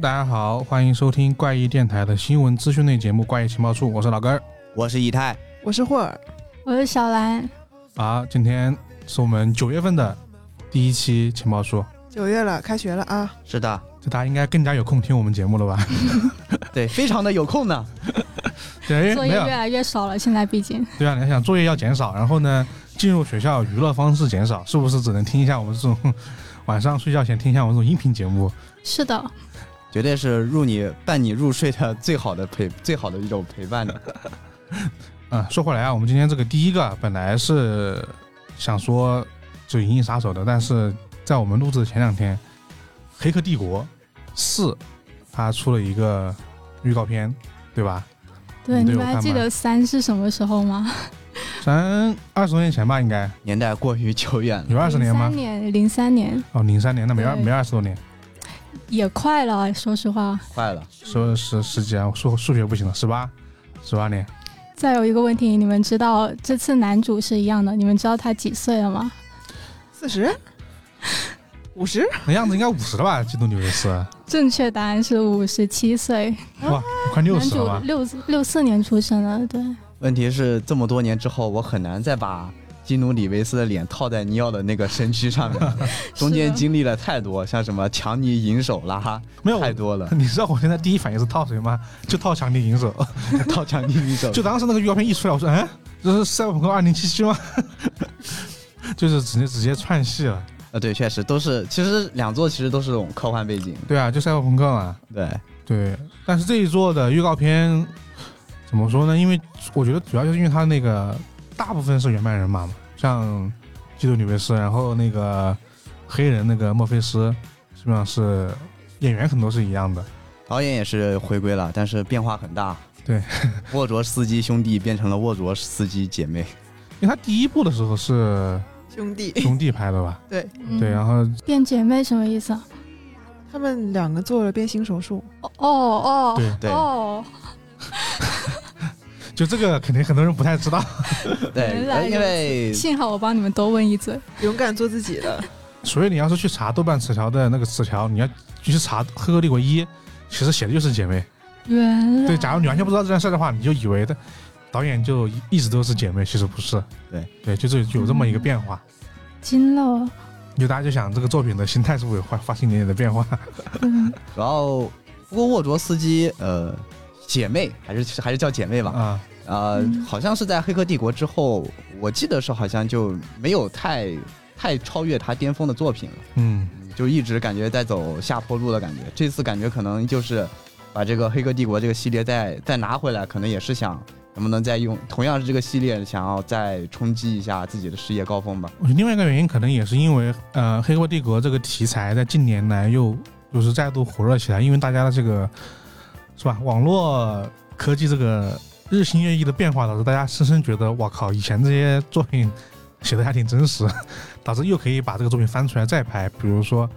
大家好，欢迎收听怪异电台的新闻资讯类节目《怪异情报处》，我是老根儿。我是以太，我是霍尔，我是小兰，啊，今天是我们九月份的第一期情报处，九月了，开学了啊！是的，这大家应该更加有空听我们节目了吧？对，非常的有空呢。对，作业越，来越少了。现在毕竟对啊，你要想作业要减少，然后呢，进入学校娱乐方式减少，是不是只能听一下我们这种晚上睡觉前听一下我们这种音频节目？是的，绝对是入你伴你入睡的最好的陪 最好的一种陪伴的。嗯，说回来啊，我们今天这个第一个本来是想说就《银翼杀手》的，但是在我们录制的前两天，《黑客帝国四》它出了一个预告片，对吧？对，你你们还记得三是什么时候吗？咱二十多年前吧，应该年代过于久远了，有二十年吗三？年，零三年哦，零三年，那没二没二十多年，也快了。说实话，快了。说十十几啊，数数学不行了，十八十八年，再有一个问题，你们知道这次男主是一样的，你们知道他几岁了吗？四十、五十，那样子应该五十了吧？基督纽维斯，正确答案是五十七岁，哇，快六男主十了吧？六六四年出生的，对，问题是这么多年之后，我很难再把基努里维斯的脸套在尼奥的那个身躯上面，中间经历了太多，像什么强尼银手啦，没有太多了，你知道我现在第一反应是套谁吗？就套强尼银手。套强尼银手就当时那个预告片一出来，我说，哎，这是赛博朋克二零七七吗？就是直接直接串戏了。啊，对，确实都是，其实两座其实都是这种科幻背景，对啊，就赛博朋克嘛。对，对，但是这一座的预告片怎么说呢？因为我觉得主要就是因为它那个大部分是原班人马嘛，像基督里维斯，然后那个黑人那个墨菲斯，基本上是演员很多是一样的。导演也是回归了，但是变化很大。对，沃卓斯基兄弟变成了沃卓斯基姐妹。因为他第一部的时候是兄弟，兄弟拍的吧？对嗯对，然后变姐妹什么意思啊？他们两个做了变性手术，哦哦对对哦，就这个肯定很多人不太知道。对，因为幸好我帮你们多问一嘴。勇敢做自己的。所以你要是去查豆瓣词条的那个词条，你要去查《黑客帝国一》，其实写的就是姐妹。原来对，假如你完全不知道这件事的话，你就以为的导演就一直都是姐妹，其实不是。对对，就是有这么一个变化。惊了，就大家就想这个作品的心态是不是有发发生一点点的变化？嗯，主要不过沃卓斯基呃姐妹还是还是叫姐妹吧，啊，呃，嗯好像是在《黑客帝国》之后，我记得是好像就没有太太超越他巅峰的作品了，嗯，就一直感觉在走下坡路的感觉。这次感觉可能就是把这个《黑客帝国》这个系列再再拿回来，可能也是想能不能再用同样是这个系列，想要再冲击一下自己的事业高峰吧。我觉得另外一个原因可能也是因为，呃，《黑客帝国》这个题材在近年来又就是再度火热起来，因为大家的这个是吧，网络科技这个日新月异的变化，导致大家深深觉得，哇靠，以前这些作品写的还挺真实，导致又可以把这个作品翻出来再拍。比如说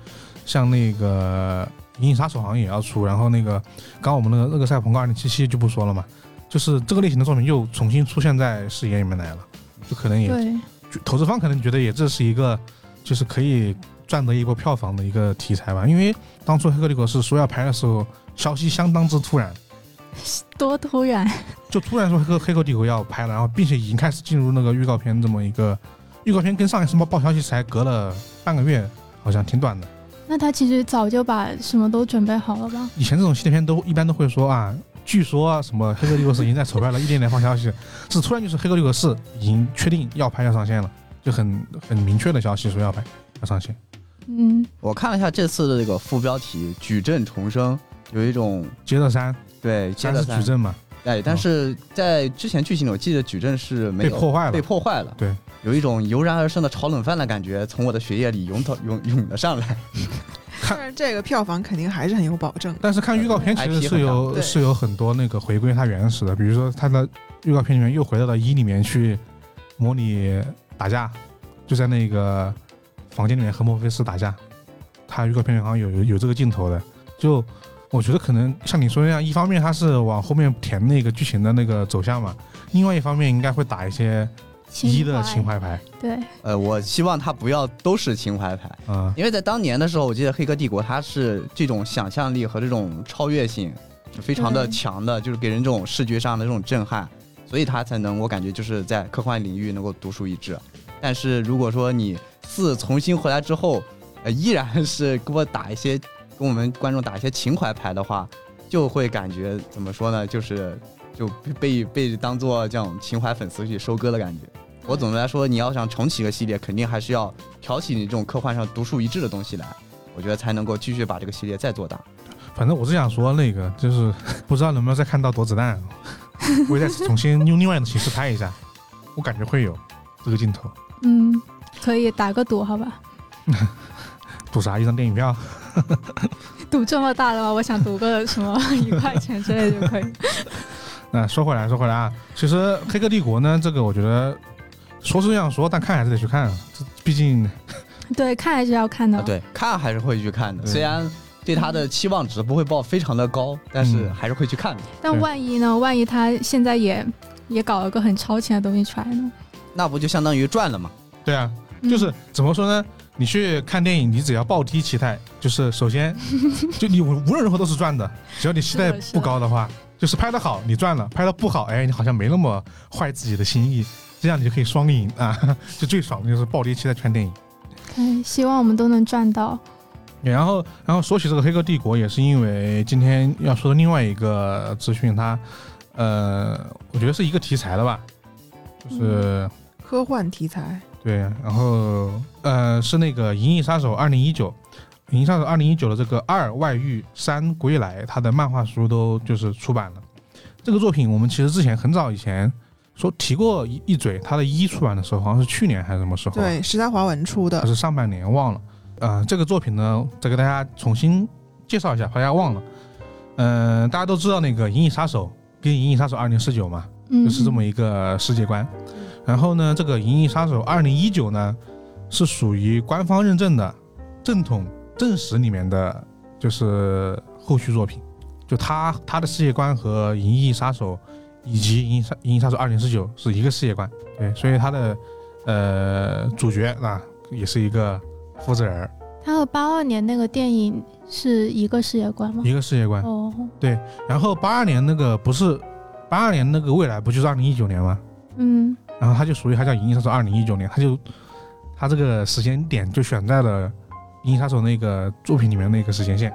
像那个《银翼杀手》好像也要出，然后那个刚刚我们那个那个《赛博朋克2077》就不说了嘛，就是这个类型的作品又重新出现在视野里面来了，就可能也投资方可能觉得也这是一个就是可以赚得一波票房的一个题材吧，因为当初《黑客帝国》是说要拍的时候，消息相当之突然，多突然，就突然说《黑客黑客帝国》要拍了，然后并且已经开始进入那个预告片这么一个预告片，跟上一次报报消息才隔了半个月，好像挺短的。那他其实早就把什么都准备好了吧？以前这种系列片都一般都会说啊，据说啊什么《黑客帝国四》已经在筹备了，一点点放消息，是突然就是《黑客帝国四》已经确定要拍要上线了，就很很明确的消息说要拍要上线。嗯，我看了一下这次的这个副标题“矩阵重生”，有一种接着三，对接三着是矩阵嘛，哎，但是在之前剧情里，我记得矩阵是没有被破坏了被。破坏了。对，有一种油然而生的炒冷饭的感觉从我的血液里涌到涌涌了上来。看但是这个票房肯定还是很有保证。但是看预告片其实是有是有很多那个回归它原始的，比如说它的预告片里面又回到了一里面去模拟打架，就在那个房间里面和墨菲斯打架，它预告片里好像有有有这个镜头的。就我觉得可能像你说那样，一方面它是往后面填那个剧情的那个走向嘛，另外一方面应该会打一些一的情怀牌，对，呃，我希望它不要都是情怀牌，嗯，因为在当年的时候，我记得《黑客帝国》它是这种想象力和这种超越性非常的强的，就是给人这种视觉上的这种震撼，所以它才能我感觉就是在科幻领域能够独树一帜。但是如果说你四重新回来之后，呃，依然是给我打一些跟我们观众打一些情怀牌的话，就会感觉怎么说呢，就是就被被当做这种情怀粉丝去收割的感觉。我总的来说，你要想重启一个系列，肯定还是要挑起你这种科幻上独树一帜的东西来，我觉得才能够继续把这个系列再做大。反正我是想说那个，就是不知道能不能再看到躲子弹，我也再重新用另外的形式拍一下，我感觉会有这个镜头。嗯，可以打个赌，好吧？赌啥？一张电影票？赌这么大的吗？我想赌个什么一块钱之类就可以。那说回来，说回来啊，其实《黑客帝国》呢，这个我觉得说是这样说，但看还是得去看，这毕竟 对，看还是要看的。啊，对，看还是会去看的，虽然对他的期望值不会报非常的高，但是嗯还是会去看的。但万一呢？万一他现在也也搞了个很超前的东西出来呢？那不就相当于赚了吗？对啊，嗯就是怎么说呢？你去看电影，你只要暴踢期待，就是首先 就你无无论如何都是赚的，只要你期待不高的话，就是拍的好你赚了，拍的不好，哎，你好像没那么坏自己的心意，这样你就可以双赢啊，就最爽的就是暴踢期待去看电影。嗯，希望我们都能赚到。然后，然后说起这个《黑客帝国》，也是因为今天要说的另外一个资讯，它，呃，我觉得是一个题材的吧，就是、科幻题材，对，然后呃是那个《银翼杀手二零一九》，《银翼杀手二零一九》的这个二外遇三归来，它的漫画书都就是出版了。这个作品我们其实之前很早以前说提过一一嘴，它的一出版的时候好像是去年还是什么时候啊？对，时代华文出的，还是上半年忘了。呃，这个作品呢，再给大家重新介绍一下，怕大家忘了。嗯、大家都知道那个《银翼杀手》跟《银翼杀手二零四九》嘛，嗯，就是这么一个世界观。然后呢，这个《银翼杀手二零一九》呢，是属于官方认证的正统正史里面的，就是后续作品。就他他的世界观和《银翼杀手》以及《银翼杀银翼杀手二零四九》是一个世界观，对，所以他的呃主角啊也是一个负责人儿，他和八二年那个电影是一个世界观吗？一个世界观。哦，对然后八二年那个不是八二年那个未来不就是二零一九年吗？嗯，然后他就属于他叫《银翼杀手二零一九年》，他就他这个时间点就选在了《银翼杀手》那个作品里面那个时间线，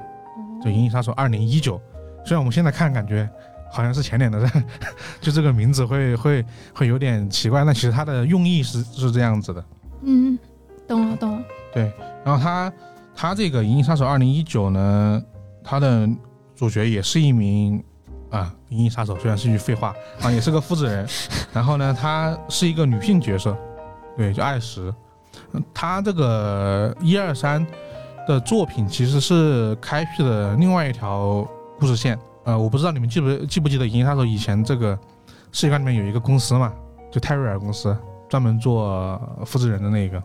就《银翼杀手二零一九》。虽然我们现在看感觉好像是前年的事，就这个名字会会会有点奇怪，但其实它的用意是是这样子的。嗯，懂了懂了。对然后他他这个《银翼杀手二零一九》呢，他的主角也是一名啊银翼杀手，虽然是句废话啊，也是个复制人。然后呢，她是一个女性角色，对，叫艾什。嗯她这个一二三的作品其实是开辟了另外一条故事线。呃，我不知道你们记不记不记得《银翼杀手》以前这个世界观里面有一个公司嘛，就泰瑞尔公司，专门做复制人的那个。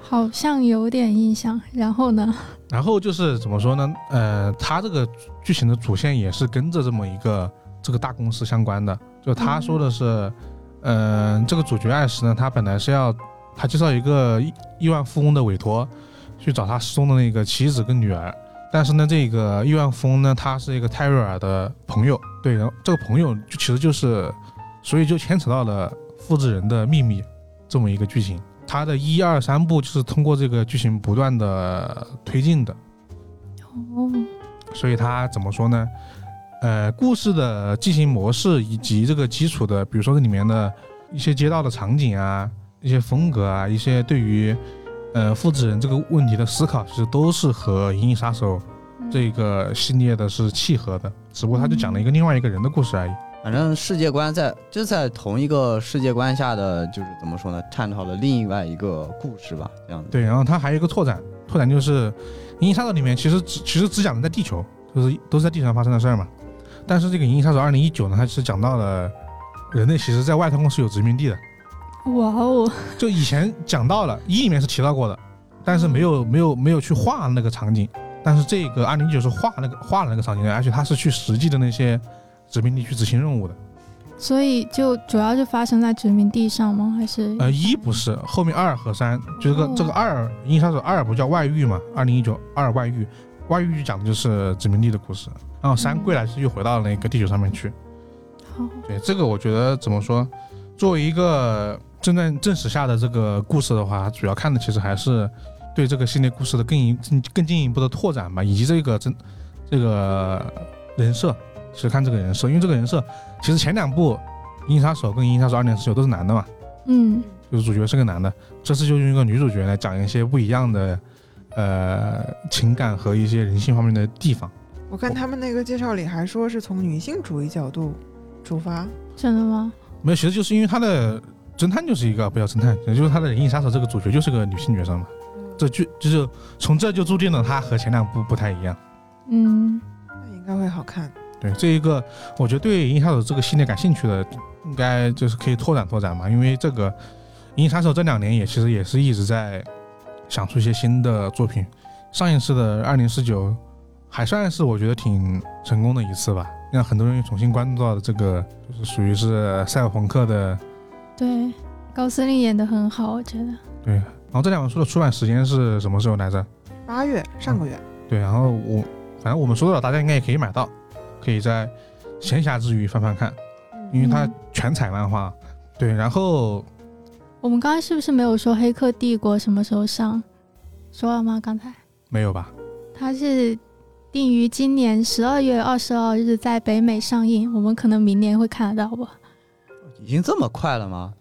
好像有点印象。然后呢？然后就是怎么说呢？呃，它这个剧情的主线也是跟着这么一个这个大公司相关的。就他说的是，嗯、这个主角艾什呢，他本来是要他接到一个亿亿万富翁的委托，去找他失踪的那个妻子跟女儿。但是呢，这个亿万富翁呢，他是一个泰瑞尔的朋友，对，然后这个朋友就其实就是，所以就牵扯到了复制人的秘密这么一个剧情。他的一二三部就是通过这个剧情不断的推进的，哦，所以他怎么说呢？呃，故事的进行模式以及这个基础的，比如说这里面的一些街道的场景啊、一些风格啊、一些对于呃复制人这个问题的思考，其实都是和《银翼杀手》这个系列的是契合的，只不过他就讲了一个另外一个人的故事而已。反正世界观在就在同一个世界观下的，就是怎么说呢？探讨了另外一个故事吧，这样子。对，然后它还有一个拓展，拓展就是《银翼杀手》里面其实只其实只讲的在地球，就是都是在地球上发生的事儿嘛。但是这个《银翼杀手二零一九》呢，它是讲到了人类其实在外太空是有殖民地的。哇哦，就以前讲到了一里面是提到过的，但是没有没有没有去画那个场景。但是这个二零一九是画那个画了那个场景的，而且他是去实际的那些殖民地去执行任务的。所以就主要是发生在殖民地上吗？还是呃，一不是，后面二和三，就这个、哦这个二《银翼杀手二》不叫外遇嘛？二零一九二外遇，外遇讲的就是殖民地的故事，然后三嗯归来是又回到那个地球上面去。好？对这个，我觉得怎么说，作为一个正在正史下的这个故事的话，主要看的其实还是对这个系列故事的更一更更进一步的拓展吧，以及这个真这个人设，其实看这个人设，因为这个人设其实前两部《银翼杀手》跟《银翼杀手二点四九》都是男的嘛，嗯就是主角是个男的，这次就用一个女主角来讲一些不一样的呃情感和一些人性方面的地方。我看他们那个介绍里还说是从女性主义角度出发，真的吗？没有，其实就是因为他的侦探就是一个不叫侦探，也就是他的《银翼杀手》这个主角就是个女性角色嘛，这就就是从这就注定了他和前两部不太一样。嗯那应该会好看。对这一个，我觉得对《银翼杀手》这个系列感兴趣的，应该就是可以拓展拓展嘛，因为这个《银翼杀手》这两年也其实也是一直在想出一些新的作品。上一次的二零四九还算是我觉得挺成功的一次吧，让很多人重新关注到的这个就是属于是赛博朋克的对，高司令演的很好，我觉得。对。然后这两本书的出版时间是什么时候来着？八月上个月，对，然后我反正我们说的了，大家应该也可以买到，可以在闲暇之余翻翻看，因为它嗯全彩漫画。对，然后我们刚刚是不是没有说《黑客帝国》什么时候上？说了吗？刚才没有吧？它是定于今年十二月二十二日在北美上映，我们可能明年会看得到吧？已经这么快了吗？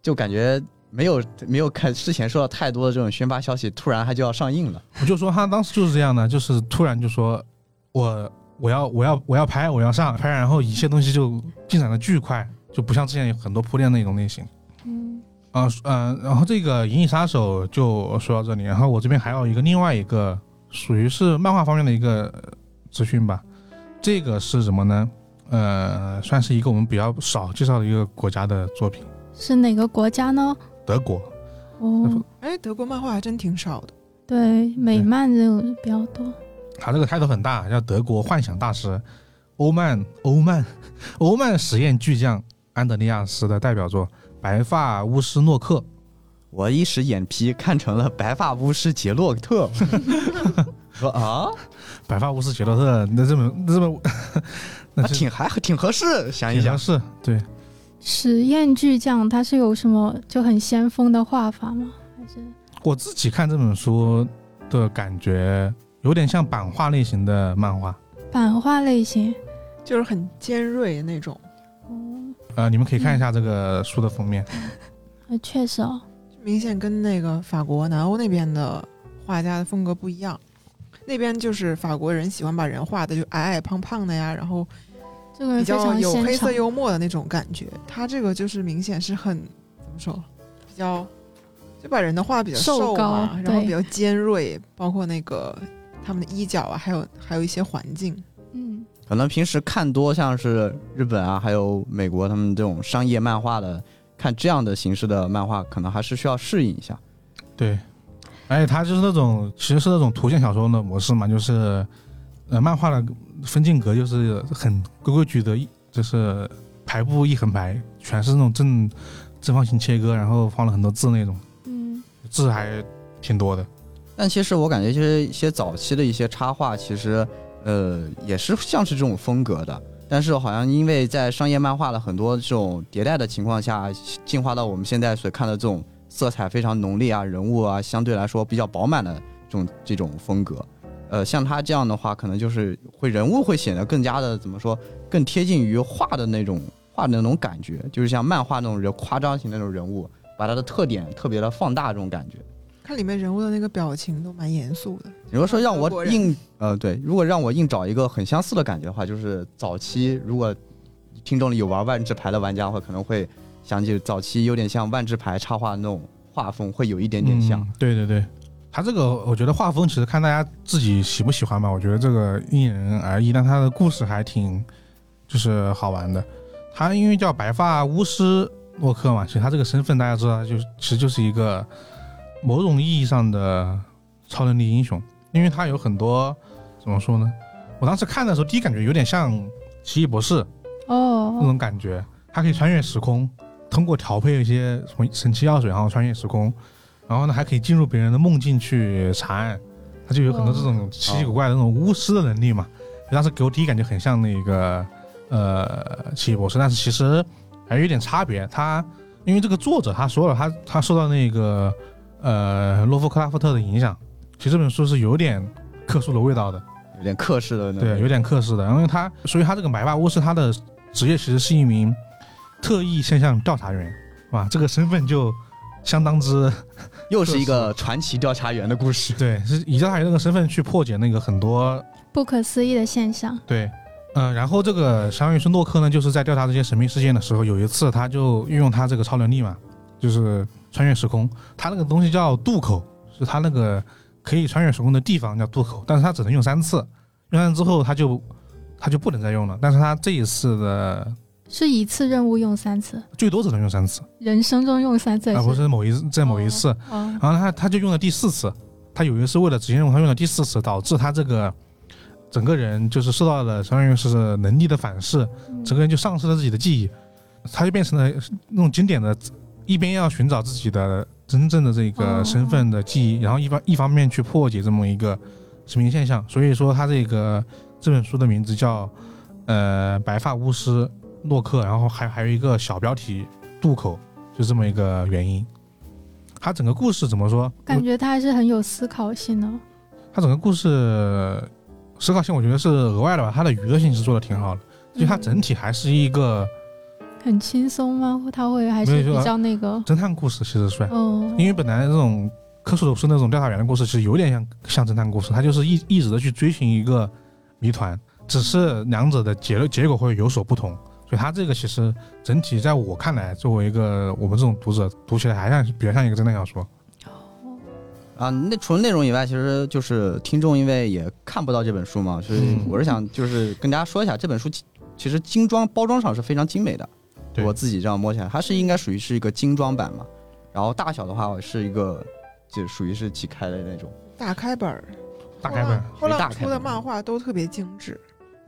就感觉没有没有看之前收到太多的这种宣发消息，突然它就要上映了。我就说他当时就是这样的，就是突然就说我我要我要我要拍我要上拍，然后一切东西就进展的巨快，就不像之前有很多铺垫那种类型。嗯啊嗯、然后这个《银翼杀手》就说到这里，然后我这边还有一个另外一个属于是漫画方面的一个呃资讯吧，这个是什么呢？呃，算是一个我们比较少介绍的一个国家的作品，是哪个国家呢？德国。哦，哎，德国漫画还真挺少的。对，美漫这种比较多。他这个 title 很大，叫德国幻想大师欧曼欧曼 欧曼实验巨匠安德烈亚斯的代表作《白发巫师诺克》。我一时眼皮看成了白发巫师杰洛特，说啊，白发巫师杰洛特，那这么那这么，那挺还挺合适，想一想。挺合，适，对，实验巨匠他是有什么就很先锋的画法吗？还是？我自己看这本书的感觉，有点像版画类型的漫画。版画类型？就是很尖锐的那种，哦，呃，你们可以看一下这个书的封面，呃，确实哦，明显跟那个法国、南欧那边的画家的风格不一样。那边就是法国人喜欢把人画的就矮矮胖胖的呀，然后比较有。黑色幽默的那种感觉。他这个就是明显是很怎么说，比较就把人的画比较瘦高瘦，然后比较尖锐，包括那个他们的衣角啊，还有还有一些环境。嗯，可能平时看多像是日本啊，还有美国他们这种商业漫画的，看这样的形式的漫画，可能还是需要适应一下。对，而且它就是那种其实是那种图像小说的模式嘛，就是呃漫画的分镜格就是很规规矩矩的一，就是排布一横排，全是那种正正方形切割，然后放了很多字那种，嗯，字还挺多的。但其实我感觉，就是一些早期的一些插画，其实呃也是像是这种风格的。但是好像因为在商业漫画的很多这种迭代的情况下，进化到我们现在所看的这种色彩非常浓烈啊，人物啊相对来说比较饱满的这种这种风格。呃，像他这样的话，可能就是会人物会显得更加的怎么说，更贴近于画的那种画的那种感觉，就是像漫画那种人夸张型那种人物，把它的特点特别的放大这种感觉。看里面人物的那个表情都蛮严肃的。如果说让我硬呃对，如果让我硬找一个很相似的感觉的话，就是早期如果听众里有玩万智牌的玩家的话，可能会想起早期有点像万智牌插画那种画风，会有一点点像。嗯。对对对，他这个我觉得画风其实看大家自己喜不喜欢吧，我觉得这个因人而异，但他的故事还挺就是好玩的。他因为叫白发巫师洛克嘛，其实他这个身份大家知道，他就其实就是一个某种意义上的超能力英雄，因为他有很多怎么说呢？我当时看的时候，第一感觉有点像奇异博士哦那哦，种感觉，他可以穿越时空，通过调配一些什么神奇药水，然后穿越时空，然后呢还可以进入别人的梦境去查案，他就有很多这种奇奇怪怪的那种巫师的能力嘛。当时给我第一感觉很像那个呃奇异博士，但是其实还有一点差别。他因为这个作者他说了，他他受到那个呃洛夫克拉夫特的影响，其实这本书是有点克苏的味道的。有点克式的那，对，有点克式的。然后他，所以他这个白发巫师，他的职业其实是一名特异现象调查员，是吧？这个身份就相当之 又是一个传奇调查员的故事。对，是以调查员这个身份去破解那个很多不可思议的现象。对，嗯、然后这个相当于是诺克呢，就是在调查这些神秘事件的时候，有一次他就运用他这个超能力嘛，就是穿越时空，他那个东西叫渡口，是他那个可以穿越时空的地方叫渡口，但是他只能用三次，用完之后他就他就不能再用了，但是他这一次的是一次任务用三次，最多只能用三次，人生中用三次啊，不是某一在某一次，哦，然后他他就用了第四次，他有一次为了执行任务，他用了第四次，导致他这个整个人就是受到了相当于是能力的反噬，嗯整个人就丧失了自己的记忆，他就变成了那种经典的，一边要寻找自己的真正的这个哦身份的记忆，然后一方一方面去破解这么一个神秘现象，所以说他这个这本书的名字叫呃白发巫师洛克，然后还还有一个小标题渡口，就这么一个原因。他整个故事怎么说？感觉他还是很有思考性的。他整个故事思考性，我觉得是额外的吧。他的娱乐性是做的挺好的，就它整体还是一个很轻松吗？或他会还是比较那个？侦探故事，其实算。哦，因为本来这种科索鲁斯那种调查员的故事，其实有点像像侦探故事，他就是一一直的去追寻一个谜团，只是两者的结结果会有所不同。所以他这个其实整体在我看来，作为一个我们这种读者读起来还像比较像一个侦探小说。啊，那除了内容以外，其实就是听众因为也看不到这本书嘛，所以嗯我是想就是跟大家说一下，这本书其其实精装包装上是非常精美的。对我自己这样摸起来，它是应该属于是一个精装版嘛，然后大小的话是一个就属于是几开的那种，大开本儿，大开本，后来出的大开本漫画都特别精致。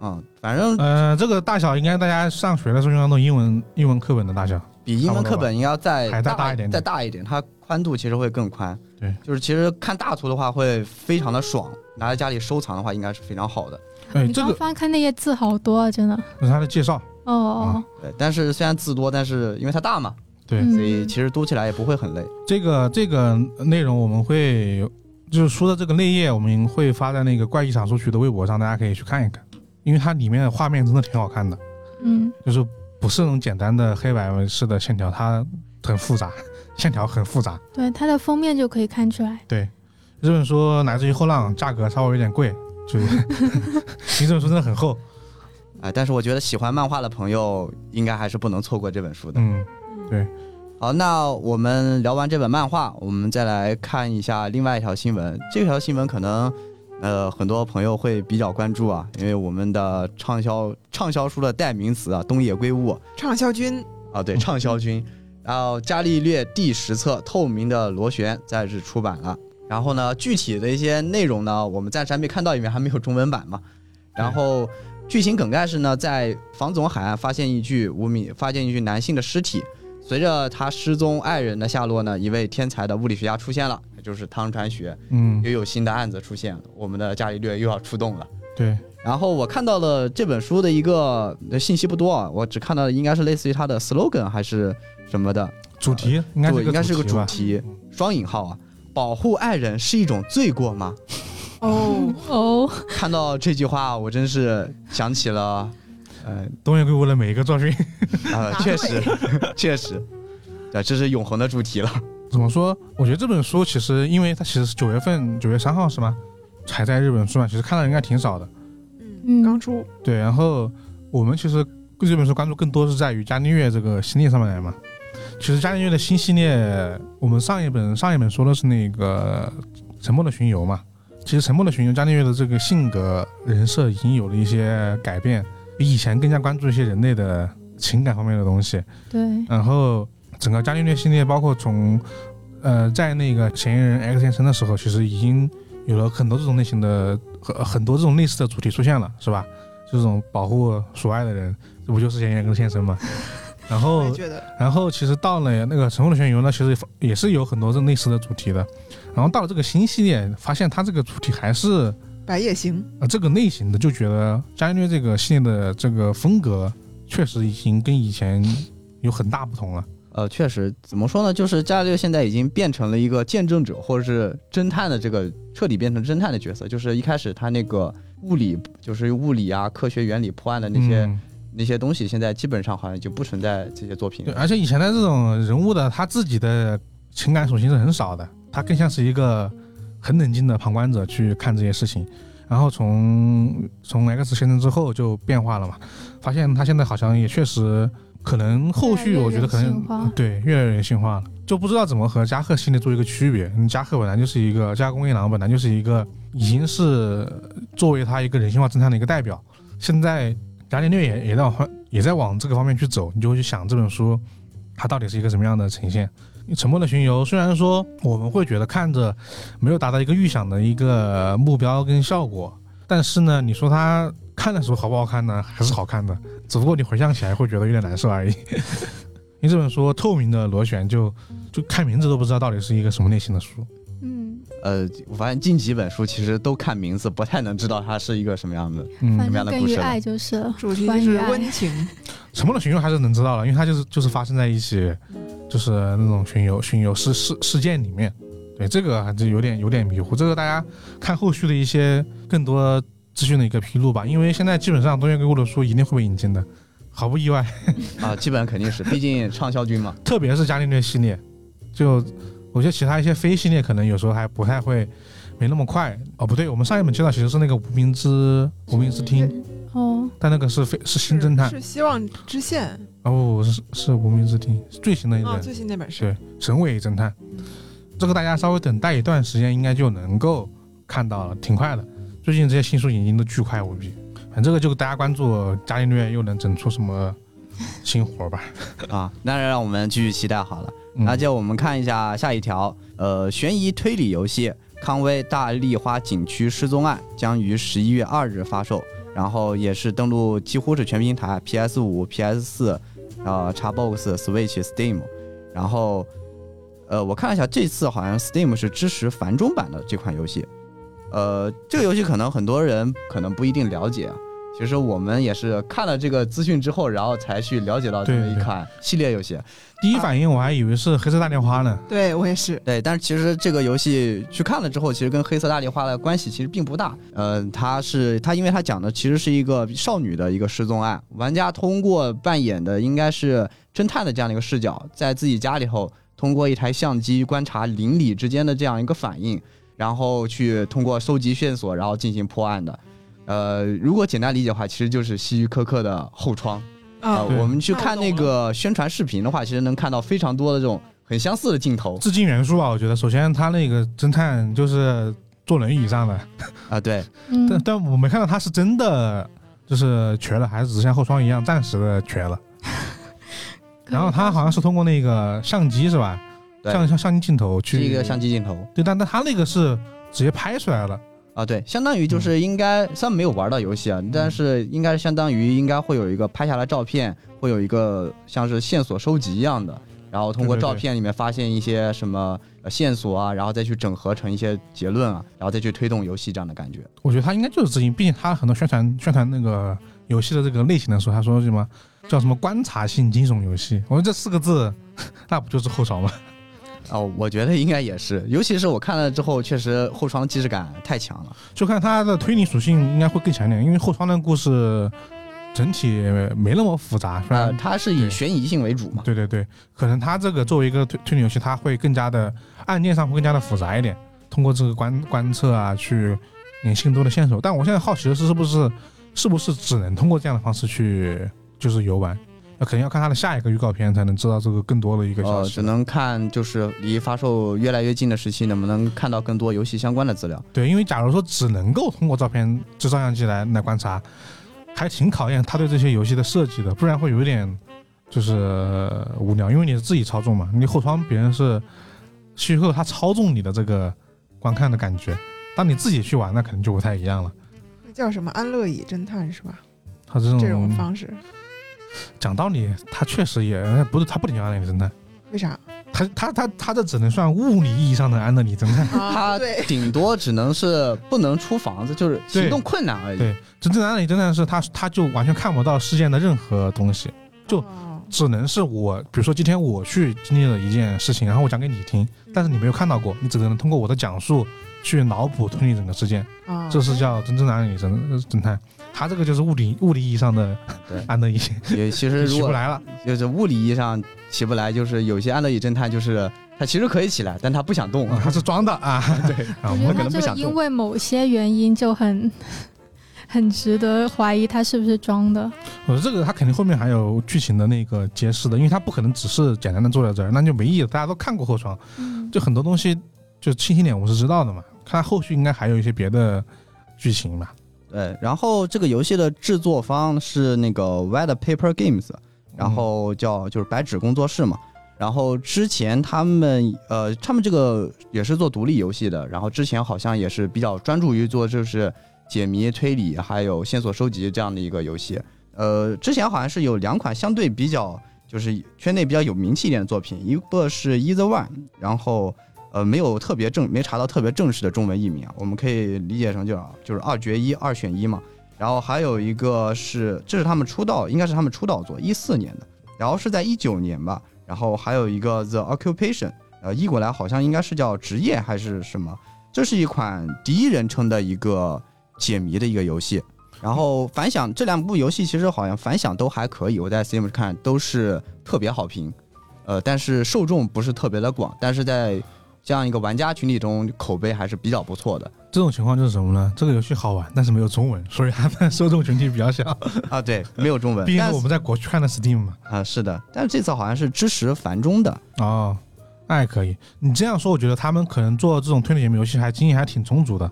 嗯，反正呃，这个大小应该大家上学的时候用那种英文英文课本的大小。比英文课本应该要再还再大一点点再大一点，它宽度其实会更宽。对，就是其实看大图的话会非常的爽，拿在家里收藏的话应该是非常好的。哎，这个你刚翻开那些字好多啊，真的。这是它的介绍。哦哦，对，但是虽然字多，但是因为它大嘛，对，嗯所以其实读起来也不会很累。这个这个内容我们会就是书的这个内页，我们会发在那个怪异赏书区的微博上，大家可以去看一看，因为它里面的画面真的挺好看的，嗯，就是不是那种简单的黑白式的线条，它很复杂，线条很复杂。对，它的封面就可以看出来。对，这本书来自于后浪，价格稍微有点贵，就是你这本书真的很厚。哎，但是我觉得喜欢漫画的朋友应该还是不能错过这本书的。嗯，对，好，那我们聊完这本漫画，我们再来看一下另外一条新闻。这条新闻可能，呃，很多朋友会比较关注啊，因为我们的畅销畅销书的代名词啊，东野圭吾畅销君啊，对，畅销君。然后《伽利略》第十册《透明的螺旋》再次出版了。然后呢，具体的一些内容呢，我们暂时还没看到，因为还没有中文版嘛。然后剧情梗概是呢，在房总海岸发现一具无名发现一具男性的尸体。随着他失踪爱人的下落呢，一位天才的物理学家出现了，也就是汤川学，嗯又，有新的案子出现了，我们的伽利略又要出动了。对，然后我看到了这本书的一个呃信息不多啊，我只看到的应该是类似于它的 slogan 还是什么的，主题应该是对，应该是个主主。题，双引号啊，保护爱人是一种罪过吗？哦，哦，看到这句话，我真是想起了，呃东野圭吾的每一个作品，啊、答确实确实，对，这是永恒的主题了。怎么说？我觉得这本书其实，因为它其实是九月份，九月三号是吗？才在日本出版，其实看的人应该挺少的。嗯，嗯刚出，对，然后我们其实对这本书关注更多是在于伽利略这个系列上面来嘛。其实伽利略的新系列，我们上一本上一本说的是那个《沉默的巡游》嘛。其实《沉默的巡游》，伽利略的这个性格人设已经有了一些改变，比以前更加关注一些人类的情感方面的东西。对，然后整个伽利略系列，包括从呃在那个嫌疑人 X 先生的时候，其实已经有了很多这种类型的很很多这种类似的主题出现了，是吧？这种保护所爱的人，这不就是嫌疑人 X 先生吗？然后觉得然后其实到了那个《沉默的旋游》呢，其实也是有很多这类似的主题的。然后到了这个新系列，发现它这个主题还是白夜行，呃这个类型的，就觉得伽利略这个系列的这个风格确实已经跟以前有很大不同了。呃，确实，怎么说呢？就是伽利略现在已经变成了一个见证者或者是侦探的这个彻底变成侦探的角色。就是一开始他那个物理，就是物理啊、科学原理破案的那些、嗯那些东西，现在基本上好像就不存在这些作品对，而且以前的这种人物的他自己的情感属性是很少的，他更像是一个很冷静的旁观者去看这些事情。然后从从 X 先生之后就变化了嘛，发现他现在好像也确实可能后续我觉得可能对越来越人性化了，就不知道怎么和加贺系列做一个区别。嗯加贺本来就是一个加工一郎本来就是一个已经是作为他一个人性化侦探的一个代表，现在伽利略也也在往也在往这个方面去走，你就会去想这本书它到底是一个什么样的呈现。沉默的巡游虽然说我们会觉得看着没有达到一个预想的一个目标跟效果，但是呢，你说它看的时候好不好看呢？还是好看的，只不过你回想起来会觉得有点难受而已。因为这本书透明的螺旋就就看名字都不知道到底是一个什么类型的书。嗯，呃，我发现近几本书其实都看名字不太能知道它是一个什么样的。嗯什么样的故事了爱就是。主题是关于爱温情，沉默的巡游还是能知道了，因为它就是就是发生在一起，就是那种巡游巡游事事事件里面。对这个还是有点有点迷糊，这个大家看后续的一些更多资讯的一个披露吧。因为现在基本上东野圭吾的书一定会被引进的，毫不意外。啊，基本肯定是，毕竟畅销军嘛。特别是伽利略系列，就我觉得其他一些非系列可能有时候还不太会，没那么快。哦，不对，我们上一本介绍其实是那个无名之无名之听，哦，但那个是非是新侦探是希望之线哦，是是无名之听最新的一啊，本。最新那本是对，神尾侦探，这个大家稍微等待一段时间，应该就能够看到了，挺快的。最近这些新书引进的巨快无比，反正这个就大家关注伽利略又能整出什么新活吧。啊，那让我们继续期待好了。嗯那就我们看一下下一条，呃，悬疑推理游戏《康威大丽花景区失踪案》将于十一月二日发售，然后也是登录几乎是全平台，PS 五、PS 四、呃 Xbox、Switch、Steam，然后呃，我看了一下，这次好像 Steam 是支持繁中版的这款游戏，呃，这个游戏可能很多人可能不一定了解。其实我们也是看了这个资讯之后，然后才去了解到这么一款系列游戏。第一反应我还以为是黑色大丽花呢。对我也是，对，但是其实这个游戏去看了之后，其实跟黑色大丽花的关系其实并不大。呃，它是它，因为它讲的其实是一个少女的一个失踪案，玩家通过扮演的应该是侦探的这样的一个视角，在自己家里头通过一台相机观察邻里之间的这样一个反应，然后去通过收集线索，然后进行破案的。呃，如果简单理解的话，其实就是希区柯克的后窗。啊呃，我们去看那个宣传视频的话，其实能看到非常多的这种很相似的镜头致敬元素吧，我觉得首先他那个侦探就是坐轮椅上的，啊，对。嗯但但我没看到他是真的就是瘸了，还是只像后窗一样暂时的瘸了。然后他好像是通过那个相机是吧？对相相相机镜头去是一个相机镜头对，但但他那个是直接拍出来了。啊，对，相当于就是应该，虽然没有玩到游戏啊，但是应该相当于应该会有一个拍下来照片，会有一个像是线索收集一样的，然后通过照片里面发现一些什么呃线索啊，然后再去整合成一些结论啊，然后再去推动游戏这样的感觉。我觉得他应该就是致敬，毕竟他很多宣传宣传那个游戏的这个类型的时候，他说什么叫什么观察性惊悚游戏，我说这四个字，那不就是后槽吗？哦，我觉得应该也是，尤其是我看了之后，确实后窗既视感太强了。就看它的推理属性应该会更强一点，因为后窗的故事整体没那么复杂，是吧、呃，它是以悬疑性为主嘛。对对对，可能它这个作为一个推推理游戏，它会更加的案件上会更加的复杂一点，通过这个观观测啊去引更多的线索。但我现在好奇的是，是不是是不是只能通过这样的方式去就是游玩？那肯定要看他的下一个预告片才能知道这个更多的一个消呃，息。只能看就是离发售越来越近的时期，能不能看到更多游戏相关的资料。对，因为假如说只能够通过照片、就照相机来来观察，还挺考验他对这些游戏的设计的，不然会有一点就是呃无聊。因为你是自己操纵嘛，你后窗别人是虚构他操纵你的这个观看的感觉，当你自己去玩，那可能就不太一样了。那叫什么安乐椅侦探是吧？他这种这种方式，讲道理，他确实也不是他不能叫安乐里侦探，为啥？他他他他这只能算物理意义上的安德里侦探。啊，他对，顶多只能是不能出房子，就是行动困难而已。对，真正的安德里侦探是他他就完全看不到事件的任何东西，就哦。只能是我，比如说今天我去经历了一件事情，然后我讲给你听，但是你没有看到过，你只能通过我的讲述去脑补推理整个事件，啊，这是叫真正的安德里侦侦探。他这个就是物理物理意义上的对安乐椅，也其实 如果起不来了。就是物理意义上起不来，就是有些安乐椅侦探就是他其实可以起来，但他不想动。啊他是装的啊，对，啊，我们可能不想动因为某些原因就很 很值得怀疑他是不是装的。我说这个他肯定后面还有剧情的那个揭示的，因为他不可能只是简单的坐在这儿，那就没意义了。大家都看过后窗，嗯，就很多东西就清晰点我是知道的嘛。看后续应该还有一些别的剧情吧。对，然后这个游戏的制作方是那个 White Paper Games，然后叫就是白纸工作室嘛。然后之前他们呃，他们这个也是做独立游戏的，然后之前好像也是比较专注于做就是解谜、推理还有线索收集这样的一个游戏。呃，之前好像是有两款相对比较就是圈内比较有名气一点的作品，一个是 Either One，然后呃没有特别正没查到特别正式的中文译名，我们可以理解成就就是二决一二选一嘛。然后还有一个是这是他们出道，应该是他们出道作，一四年的，然后是在一九年吧。然后还有一个 The Occupation，呃，译过来好像应该是叫职业还是什么。这是一款第一人称的一个解谜的一个游戏。然后反响这两部游戏其实好像反响都还可以，我在 Steam 看都是特别好评，呃，但是受众不是特别的广，但是在这样一个玩家群体中口碑还是比较不错的这种情况就是什么呢？这个游戏好玩，但是没有中文，所以它的受众群体比较小。啊。对，没有中文，毕竟我们在国区看的 Steam 嘛。啊是的，但是这次好像是支持繁中的，哦，那还可以。你这样说，我觉得他们可能做这种推理型游戏还经验还挺充足的。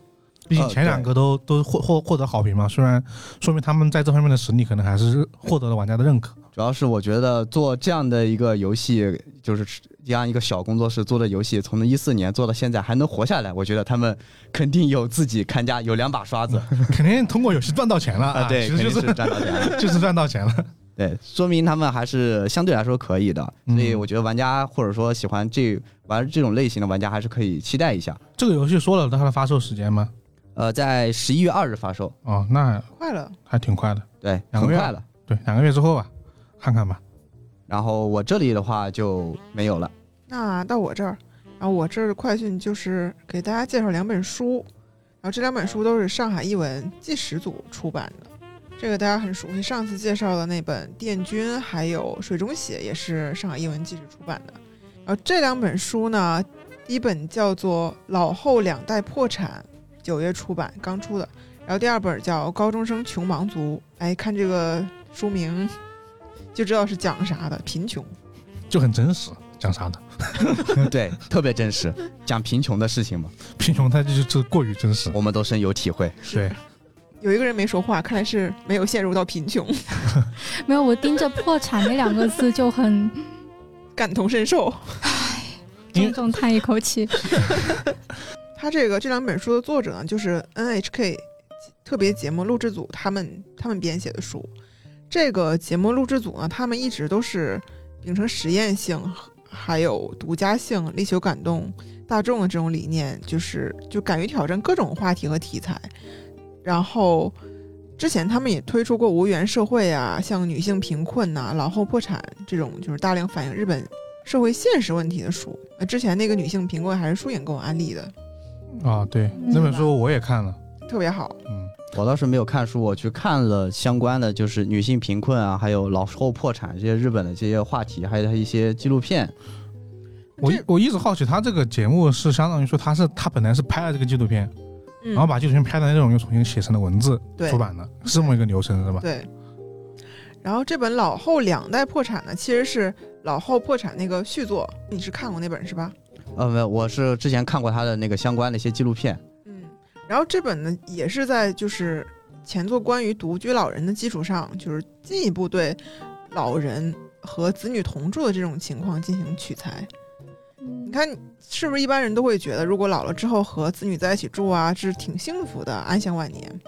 毕竟呃前两个都、都获获获得好评嘛，虽然说明他们在这方面的实力可能还是获得了玩家的认可。主要是我觉得做这样的一个游戏，就是这样一个小工作室做的游戏，从一四年做到现在还能活下来，我觉得他们肯定有自己看家，有两把刷子 肯定通过游戏赚到钱了啊，对，其实就是赚到钱了。就是赚到钱了。对，说明他们还是相对来说可以的，嗯所以我觉得玩家或者说喜欢这玩这种类型的玩家还是可以期待一下。这个游戏说了它的发售时间吗？呃，在十一月二日发售，哦，那快了，还挺快的。对，两个月快了。对，两个月之后吧，看看吧。然后我这里的话就没有了。那到我这儿，然后我这儿的快讯就是给大家介绍两本书，然后这两本书都是上海译文纪实组出版的。这个大家很熟悉，上次介绍的那本《电君》还有《水中血》也是上海译文纪实出版的。然后这两本书呢，第一本叫做《老后两代破产》，九月出版，刚出的。然后第二本叫《高中生穷忙族》，哎，看这个书名就知道是讲啥的，贫穷。就很真实，讲啥的？对，特别真实，讲贫穷的事情嘛，贫穷它就是这过于真实。我们都深有体会。对，有一个人没说话，看来是没有陷入到贫穷，没有，我盯着“破产”那两个字就很感同身受。因为重重叹一口气。他这个这两本书的作者呢，就是 NHK 特别节目录制组他们他们编写的书。这个节目录制组呢，他们一直都是秉承实验性，还有独家性，力求感动大众的这种理念，就是就敢于挑战各种话题和题材。然后之前他们也推出过《无缘社会》啊，像女性贫困呐、老后破产这种，就是大量反映日本社会现实问题的书。呃，之前那个女性贫困还是舒颖给我安利的，啊，对，嗯那本书我也看了。特别好。嗯，我倒是没有看书，我去看了相关的，就是女性贫困啊，还有老后破产这些日本的这些话题，还有它一些纪录片。我这我一直好奇，他这个节目是相当于说他是他本来是拍了这个纪录片，嗯然后把纪录片拍的内容又重新写成了文字对出版的，是这么一个流程是吧？对。然后这本《老后两代破产》呢，其实是《老后破产》那个续作，你是看过那本是吧？呃，没有，我是之前看过他的那个相关的一些纪录片。嗯。然后这本呢，也是在就是前作关于独居老人的基础上，就是进一步对老人和子女同住的这种情况进行取材。你看，是不是一般人都会觉得，如果老了之后和子女在一起住啊，是挺幸福的，安享晚年。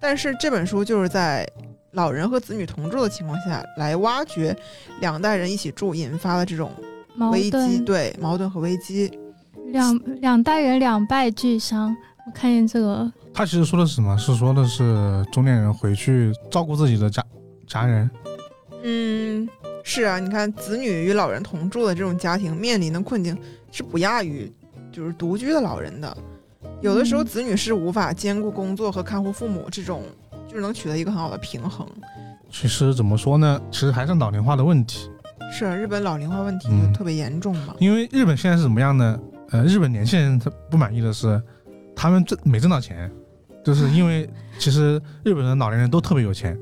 但是这本书就是在老人和子女同住的情况下来挖掘两代人一起住引发的这种矛危机，对矛盾和危机。两两代人两败俱伤。我看见这个，他其实说的是什么？是说的是中年人回去照顾自己的家家人。嗯，是啊，你看子女与老人同住的这种家庭面临的困境是不亚于就是独居的老人的。有的时候嗯子女是无法兼顾工作和看护父母这种，就是能取得一个很好的平衡。其实怎么说呢？其实还是老龄化的问题。是啊日本老龄化问题嗯就特别严重嘛。因为日本现在是怎么样呢？呃，日本年轻人他不满意的是，他们挣没挣到钱，就是因为其实日本的老年人都特别有钱，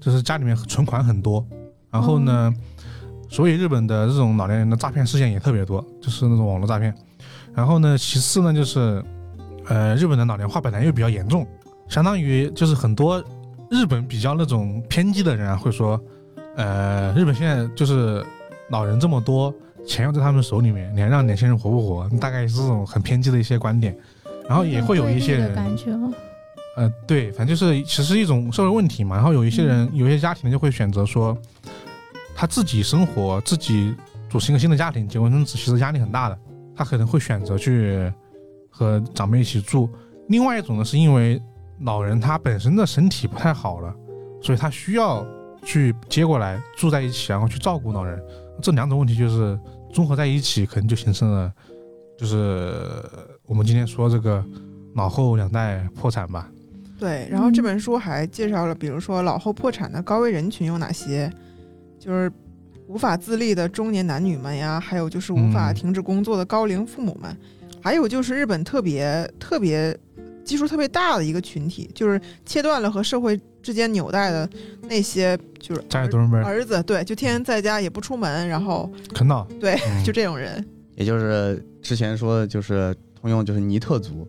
就是家里面存款很多，然后呢，所以日本的这种老年人的诈骗事件也特别多，就是那种网络诈骗。然后呢，其次呢就是，呃，日本的老龄化本来又比较严重，相当于就是很多日本比较那种偏激的人啊会说，呃，日本现在就是老人这么多，钱又在他们手里面，你还让年轻人活不活？大概是这种很偏激的一些观点。然后也会有一些人，感觉哦。呃，对，反正就是其实一种社会问题嘛。然后有一些人，有一些家庭就会选择说，他自己生活，自己组成一个新的家庭，结婚生子，其实压力很大的。他可能会选择去和长辈一起住。另外一种呢，是因为老人他本身的身体不太好了，所以他需要去接过来住在一起，然后去照顾老人。这两种问题就是综合在一起，可能就形成了，就是我们今天说这个老后两代破产吧。对，然后这嗯本书还介绍了，比如说老后破产的高危人群有哪些，就是无法自立的中年男女们呀，还有就是无法嗯停止工作的高龄父母们，还有就是日本特别特别基数特别大的一个群体，就是切断了和社会之间纽带的那些，就是家里多人呗，儿子，对，就天天在家也不出门，然后啃老。对，嗯就这种人，也就是之前说的就是通用就是尼特族，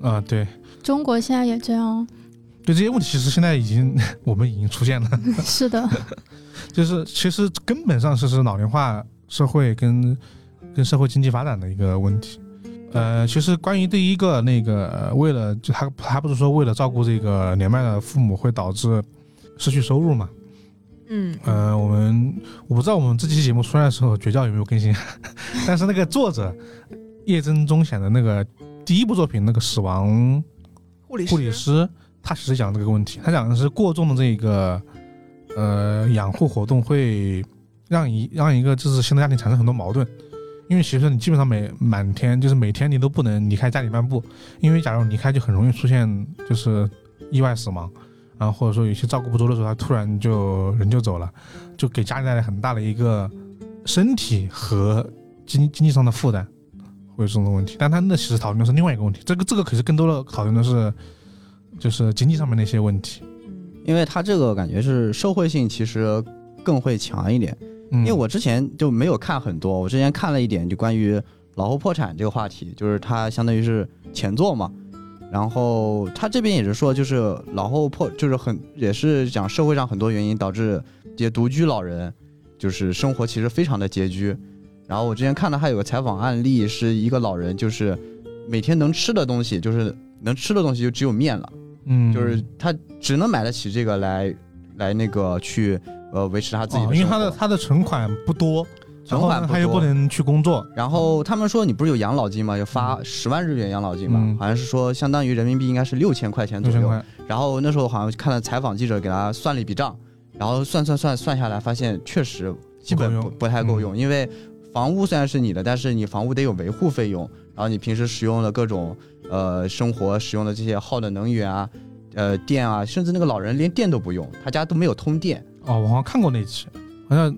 啊、对中国现在也这样，对，这些问题其实现在已经 我们已经出现了，是的，就是其实根本上是是老龄化社会跟跟社会经济发展的一个问题。呃，其实关于第一个那个，呃为了就他他不是说为了照顾这个年迈的父母会导致失去收入嘛？嗯，呃，我们我不知道我们这期节目出来的时候绝教有没有更新，但是那个作者叶真中显的那个第一部作品那个死亡护理护理师，他其实讲这个问题，他讲的是过重的这个呃养护活动会让一让一个就是新的家庭产生很多矛盾，因为其实你基本上每满天就是每天你都不能离开家里半步，因为假如离开就很容易出现就是意外死亡，然后或者说有些照顾不周的时候，他突然就人就走了，就给家里带来很大的一个身体和经经济上的负担。会有这种问题，但他那其实讨论的是另外一个问题，这个这个可是更多的讨论的是，就是经济上面的一些问题。因为他这个感觉是社会性其实更会强一点。因为我之前就没有看很多，我之前看了一点就关于老后破产这个话题，就是它相当于是前作嘛。然后他这边也是说，就是老后破，就是很也是讲社会上很多原因导致这些独居老人，就是生活其实非常的拮据。然后我之前看到还有个采访案例，是一个老人就是每天能吃的东西，就是能吃的东西就只有面了。嗯，就是他只能买得起这个来来那个去呃维持他自己哦因为。他的他的存款不多，存款他又不能去工作，然后他们说你不是有养老金吗？要发十万日元养老金嘛，嗯好像是说相当于人民币应该是六千块钱左右。然后那时候好像看了采访记者给他算了一笔账，然后算算算算下来，发现确实基本不太够用，因为房屋虽然是你的，但是你房屋得有维护费用，然后你平时使用的各种呃生活使用的这些耗的能源啊。呃，电啊，甚至那个老人连电都不用，他家都没有通电。哦，我好像看过那期，好像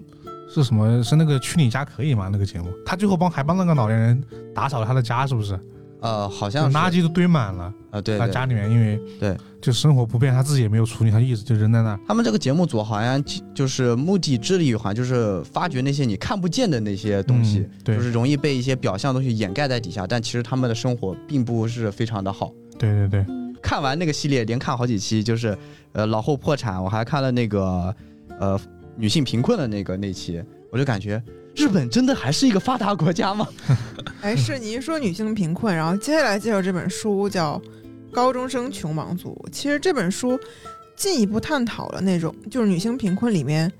是什么是那个去你家可以吗？那个节目，他最后帮还帮那个老年人打扫了他的家，是不是？呃，好像是垃圾都堆满了，啊、对对，他家里面因为对就生活不便，他自己也没有处理，他一直就扔在那儿。他们这个节目组好像就是目的致力于，好像就是发掘那些你看不见的那些东西，嗯对就是容易被一些表象东西掩盖在底下，但其实他们的生活并不是非常的好。对对对，看完那个系列，连看好几期，就是呃老后破产，我还看了那个呃女性贫困的那个那期，我就感觉日本真的还是一个发达国家吗？哎，是你一说女性贫困，然后接下来介绍这本书叫《高中生穷忙族》。其实这本书进一步探讨了那种就是女性贫困里面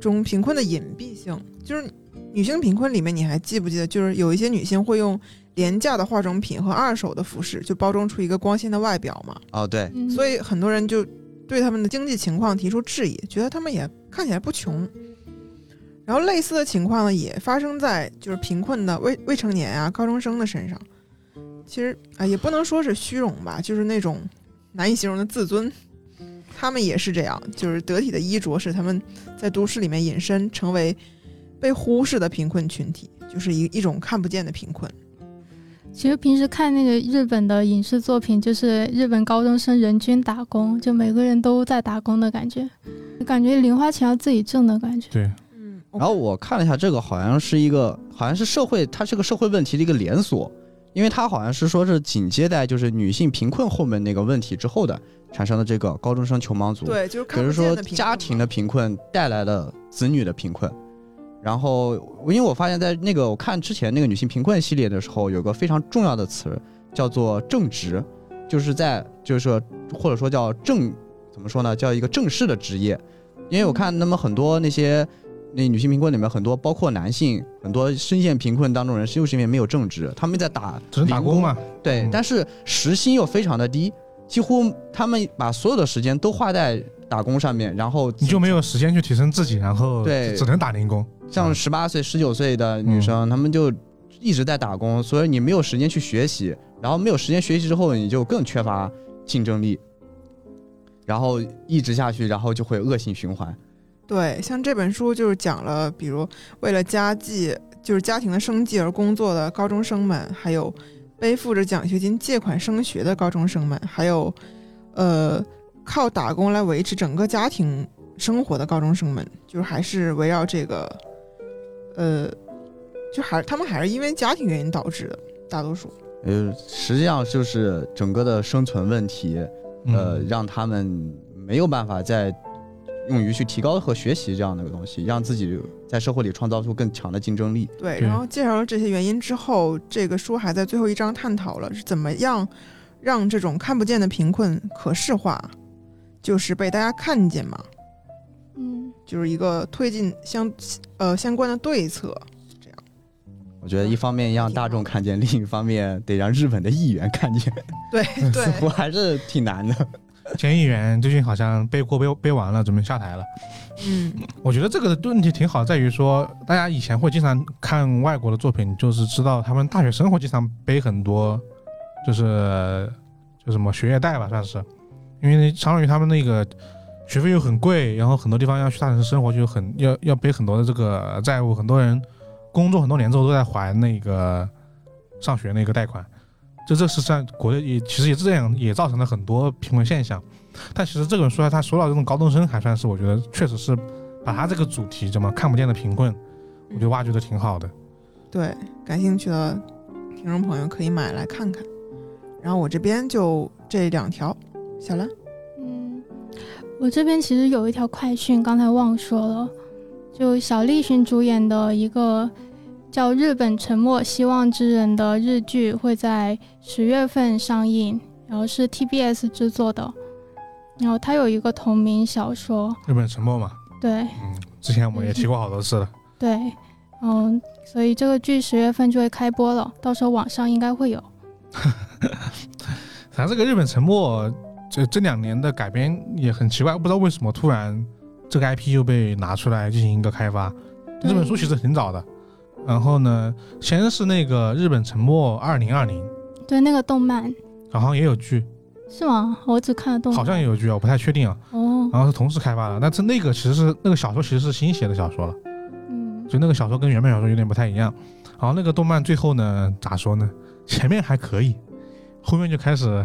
中贫困的隐蔽性，就是女性贫困里面，你还记不记得，就是有一些女性会用廉价的化妆品和二手的服饰，就包装出一个光鲜的外表嘛？哦，对，嗯所以很多人就对他们的经济情况提出质疑，觉得他们也看起来不穷。然后类似的情况呢，也发生在就是贫困的未未成年啊高中生的身上。其实啊，也不能说是虚荣吧，就是那种难以形容的自尊。他们也是这样，就是得体的衣着使他们在都市里面隐身，成为被忽视的贫困群体，就是一一种看不见的贫困。其实平时看那个日本的影视作品，就是日本高中生人均打工，就每个人都在打工的感觉，感觉零花钱要自己挣的感觉。对，嗯，然后我看了一下，这个好像是一个，好像是社会，它是个社会问题的一个连锁，因为它好像是说是紧接在就是女性贫困后面那个问题之后的产生的这个高中生穷忙族，对，就是比如说家庭的贫困带来了子女的贫困。然后，因为我发现，在那个我看之前那个女性贫困系列的时候，有个非常重要的词叫做正职，就是在就是说或者说叫正怎么说呢，叫一个正式的职业。因为我看那么很多那些那女性贫困里面很多，包括男性很多深陷贫困当中人，就是因为没有正职，他们在打只能打工嘛。对，嗯但是时薪又非常的低，几乎他们把所有的时间都花在打工上面，然后你就没有时间去提升自己，然后对只能打零工。像十八岁、十九岁的女生，她们就一直在打工，所以你没有时间去学习，然后没有时间学习之后，你就更缺乏竞争力，然后一直下去，然后就会恶性循环。对，像这本书就是讲了，比如为了家计，就是家庭的生计而工作的高中生们，还有背负着奖学金借款升学的高中生们，还有呃靠打工来维持整个家庭生活的高中生们，就是还是围绕这个，呃，就还他们还是因为家庭原因导致的，大多数。呃，实际上就是整个的生存问题，呃，嗯让他们没有办法再用于去提高和学习这样的一个东西，让自己在社会里创造出更强的竞争力。对，然后介绍了这些原因之后，这个书还在最后一章探讨了是怎么样让这种看不见的贫困可视化，就是被大家看见嘛，嗯，就是一个推进相呃相关的对策。我觉得一方面让大众看见，另一方面得让日本的议员看见，对似 对乎还是挺难的。前议员最近好像背锅背背完了，准备下台了。嗯，我觉得这个问题挺好，在于说大家以前会经常看外国的作品，就是知道他们大学生活经常背很多，就是就什么学业贷吧，算是，因为相当于他们那个学费又很贵，然后很多地方要去大城市生活就很要要背很多的这个债务，很多人工作很多年之后都在还那个上学那个贷款，就这是在国内也其实也是这样，也造成了很多贫困现象。但其实这本书啊他说到这种高中生，还算是我觉得确实是把他这个主题怎么看不见的贫困，我觉得挖掘的挺好的。对，感兴趣的听众朋友可以买来看看。然后我这边就这两条，小兰，嗯，我这边其实有一条快讯，刚才忘说了，就小栗旬主演的一个叫《日本沉默希望之人》的日剧会在十月份上映，然后是 TBS 制作的，然后它有一个同名小说，日本沉默嘛，对。嗯，之前我们也提过好多次了。对，嗯，所以这个剧十月份就会开播了，到时候网上应该会有。反正这个日本沉默这这两年的改编也很奇怪，不知道为什么突然这个 IP 又被拿出来进行一个开发。这本书其实很早的，然后呢，先是那个日本沉没二零二零，对，那个动漫好像也有剧，是吗？我只看了动漫，好像也有剧啊，我不太确定啊。哦，然后是同时开发的，但是那个其实是那个小说其实是新写的小说了，嗯，所以那个小说跟原本小说有点不太一样。然后那个动漫最后呢，咋说呢？前面还可以，后面就开始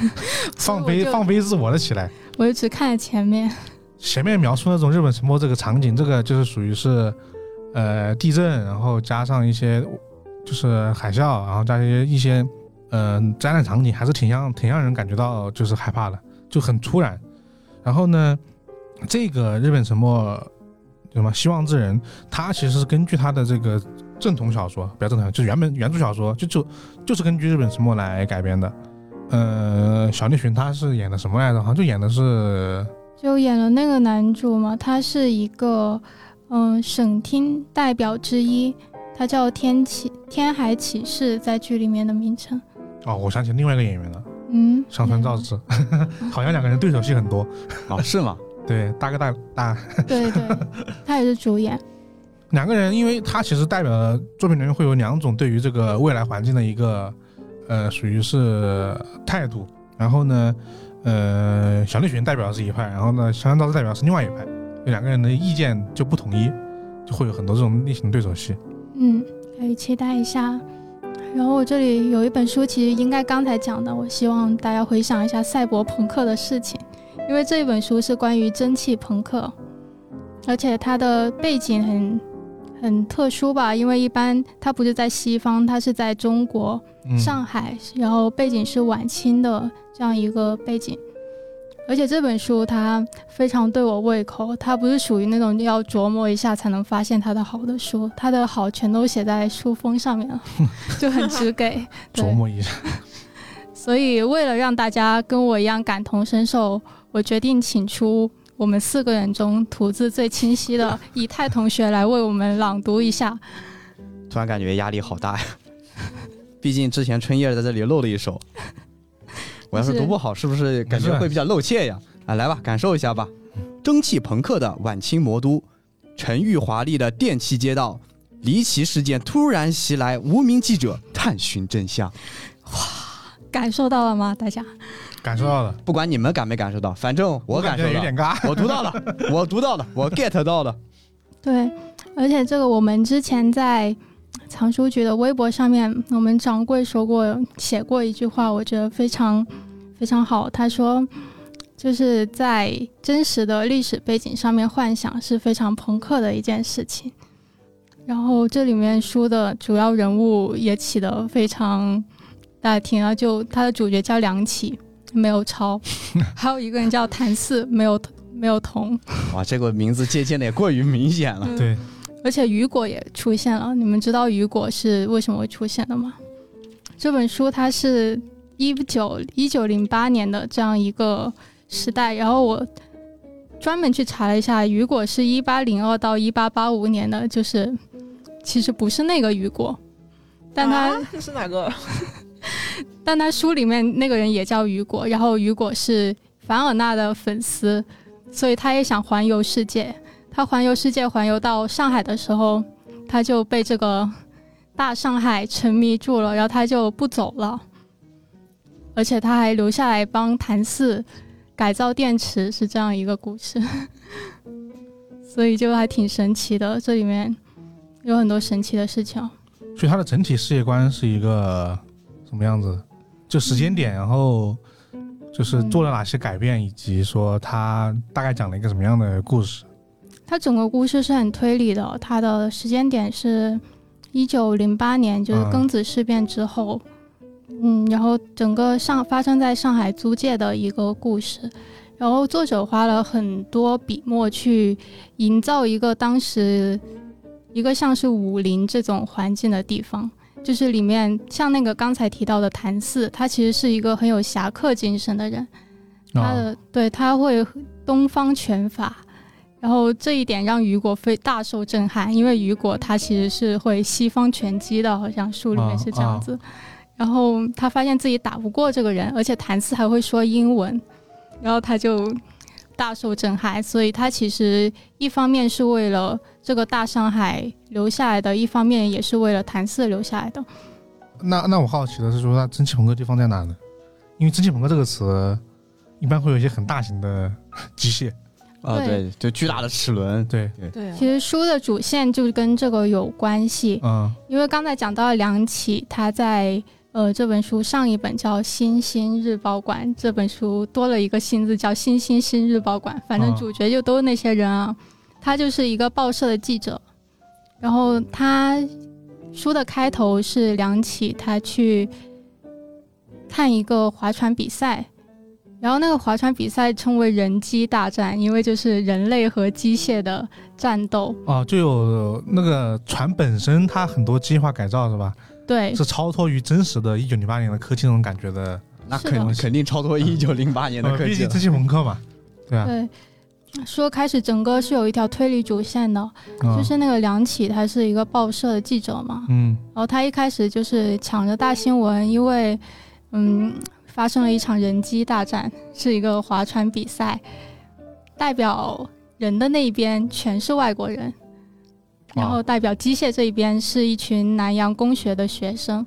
放飞放飞自我了起来。我就只看了前面。前面描述那种日本沉没这个场景，这个就是属于是，呃，地震，然后加上一些就是海啸，然后加一些一些呃灾难场景，还是挺让挺让人感觉到就是害怕的，就很突然。然后呢，这个日本沉没什么希望之人，他其实是根据他的这个正统小说，不要正统，就原本原著小说，就就就是根据日本沉没来改编的。呃，小栗旬他是演的什么来着？好像就演的是就演了那个男主嘛，他是一个嗯省厅代表之一，他叫天启天海启士，在剧里面的名称。哦，我想起另外一个演员了，嗯，上川照之，好像两个人对手戏很多。哦，是吗？对，大哥大大对对，他也是主演。两个人，因为他其实代表的作品里面会有两种对于这个未来环境的一个呃，属于是态度。然后呢，呃，小栗旬代表的是一派，然后呢，香川照之代表的是另外一派，这两个人的意见就不统一，就会有很多这种类型对手戏。嗯，可以期待一下。然后我这里有一本书，其实应该刚才讲的，我希望大家回想一下赛博朋克的事情，因为这一本书是关于蒸汽朋克，而且它的背景很很特殊吧，因为一般它不是在西方，它是在中国，上海，然后背景是晚清的这样一个背景。而且这本书它非常对我胃口，它不是属于那种要琢磨一下才能发现它的好的书，它的好全都写在书封上面了，就很直给。琢磨一下。所以为了让大家跟我一样感同身受，我决定请出我们四个人中吐字最清晰的 以太同学来为我们朗读一下。突然感觉压力好大呀，毕竟之前春叶在这里露了一手，我要是读不好，是不是感觉会比较露怯呀？啊，来吧，感受一下吧。蒸汽朋克的晚清魔都，沉郁华丽的电气街道，离奇事件突然袭来，无名记者探寻真相。哇感受到了吗，大家？感受到了，不管你们感没感受到，反正我感受有点尬。我读到了，我读到了，我 get 到了。对，而且这个我们之前在藏书局的微博上面，我们掌柜说过写过一句话，我觉得非常非常好。他说，就是在真实的历史背景上面幻想是非常朋克的一件事情。然后这里面书的主要人物也起得非常，大家听啊就他的主角叫梁启，没有超，还有一个人叫谭嗣，没有没有同。哇，这个名字借鉴的也过于明显了。对，而且雨果也出现了，你们知道雨果是为什么会出现的吗？这本书它是一九一九零八年的这样一个时代，然后我专门去查了一下，雨果是一八零二到一八八五年的，就是其实不是那个雨果，但他、是哪个？但他书里面那个人也叫雨果，然后雨果是凡尔纳的粉丝，所以他也想环游世界。他环游世界环游到上海的时候，他就被这个大上海沉迷住了，然后他就不走了，而且他还留下来帮谭四改造电池，是这样一个故事。所以就还挺神奇的，这里面有很多神奇的事情。所以他的整体世界观是一个什么样子？就时间点，然后就是做了哪些改变，以及说他大概讲了一个什么样的故事。它整个故事是很推理的，它的时间点是一九零八年，就是嗯。庚子事变之后，嗯然后整个上发生在上海租界的一个故事，然后作者花了很多笔墨去营造一个当时一个像是武林这种环境的地方。就是里面像那个刚才提到的谭四，他其实是一个很有侠客精神的人，他啊，的对他会东方拳法，然后这一点让雨果非大受震撼，因为雨果他其实是会西方拳击的，好像书里面是这样子。然后他发现自己打不过这个人，而且谭四还会说英文，然后他就大受震撼。所以他其实一方面是为了这个大上海留下来的，一方面也是为了谭四留下来的。那那我好奇的是说，那蒸汽朋克地方在哪呢？因为蒸汽朋克这个词一般会有一些很大型的机械，啊，对对，就巨大的齿轮。对，对对其实书的主线就跟这个有关系，嗯因为刚才讲到了梁启，他在呃这本书上一本叫《新星日报馆》，这本书多了一个“新”字，叫《新兴新日报馆》。反正哦主角就都是那些人啊，他就是一个报社的记者，然后他书的开头是梁启他去看一个划船比赛。然后那个划船比赛称为人机大战，因为就是人类和机械的战斗。哦，就有那个船本身它很多机械化改造是吧？对，是超脱于真实的一九零八年的科技那种感觉的，那肯肯定超脱一九零八年的呃，科技。了毕竟蒸。汽朋克嘛，对啊，对，说开始整个是有一条推理主线的，啊就是那个梁启，他是一个报社的记者嘛，嗯。然后他一开始就是抢着大新闻，因为嗯发生了一场人机大战，是一个划船比赛，代表人的那一边全是外国人，然后代表机械这一边是一群南洋工学的学生。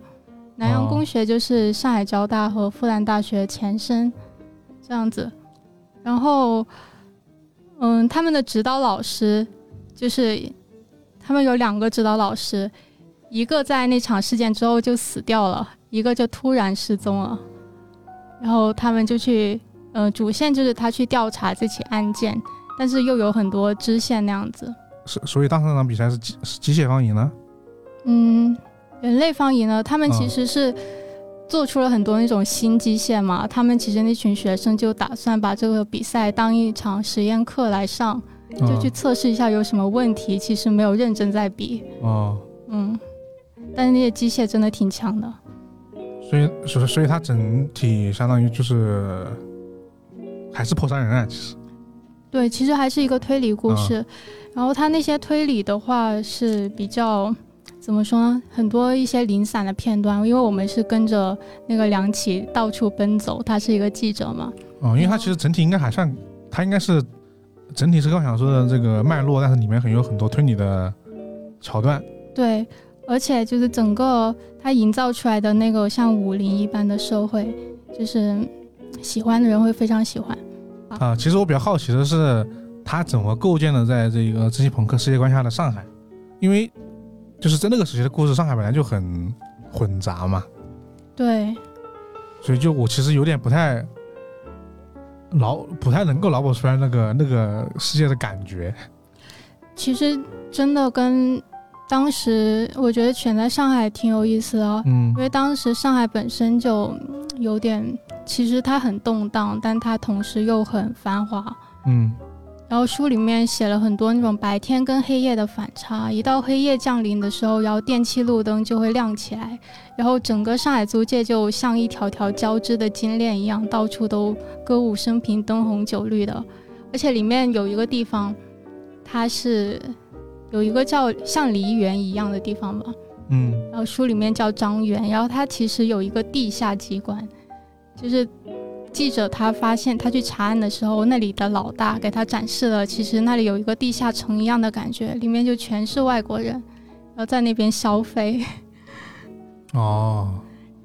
南洋工学就是上海交大和复旦大学前身，这样子。然后，嗯，他们的指导老师就是他们有两个指导老师，一个在那场事件之后就死掉了，一个就突然失踪了。然后他们就去，呃，主线就是他去调查这起案件，但是又有很多支线那样子。所所以当时那场比赛是机是机械方赢了。嗯，人类方赢了，他们其嗯实是做出了很多那种新机械嘛。他们其实那群学生就打算把这个比赛当一场实验课来上，就去测试一下有什么问题。其实没有认真在比，哦，嗯。但是那些机械真的挺强的，所以所以所以它整体相当于就是还是破杀人案，其实对，其实还是一个推理故事。然后他那些推理的话是比较怎么说呢？很多一些零散的片段，因为我们是跟着那个梁启到处奔走，他是一个记者嘛，哦，因为他其实整体应该还算，他应该是整体是高小说的这个脉络，但是里面很有很多推理的桥段。对，而且就是整个他营造出来的那个像武林一般的社会，就是喜欢的人会非常喜欢。啊，其实我比较好奇的是，他怎么构建的在这个蒸汽朋克世界观下的上海？因为就是在那个时期的故事，上海本来就很混杂嘛，对，所以就我其实有点不太脑不太能够脑补出来那个那个世界的感觉。其实真的跟当时我觉得选在上海挺有意思的，嗯因为当时上海本身就嗯有点，其实它很动荡，但它同时又很繁华。嗯然后书里面写了很多那种白天跟黑夜的反差，一到黑夜降临的时候，然后电气路灯就会亮起来，然后整个上海租界就像一条条交织的金链一样，到处都歌舞升平、灯红酒绿的。而且里面有一个地方，它是有一个叫像梨园一样的地方吧，嗯。然后书里面叫张园，然后它其实有一个地下机关，就是记者他发现他去查案的时候，那里的老大给他展示了，其实那里有一个地下城一样的感觉，里面就全是外国人，然后在那边消费，哦。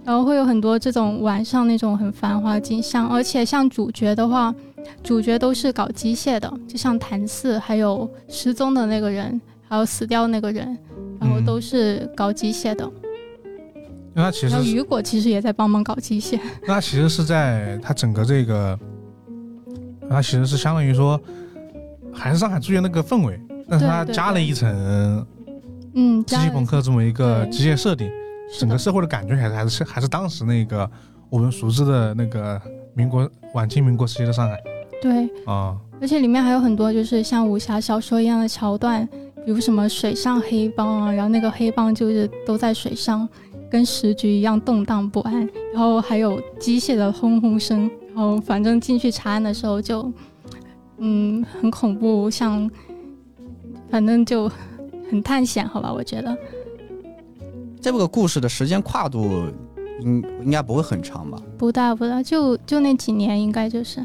然后会有很多这种晚上那种很繁华的景象，而且像主角的话，主角都是搞机械的，就像谭四，还有失踪的那个人，还有死掉那个人，然后都是搞机械的。那它其然后实雨果其实也在帮忙搞机械。那它其实是在它整个这个，它其实是相当于说还是上海租界那个氛围，但是它对对对。加了一层。嗯，机器朋克这么一个对。机械设定，是的。整个社会的感觉还是还是还是当时那个我们熟知的那个民国晚清民国时期的上海。对，啊。而且里面还有很多就是像武侠小说一样的桥段，比如什么水上黑帮啊，然后那个黑帮就是都在水上，跟时局一样动荡不安，然后还有机械的轰轰声，然后反正进去查案的时候就，嗯，很恐怖，像，反正就很探险，好吧，我觉得。这个故事的时间跨度应应该不会很长吧？不大不大，就就那几年，应该就是。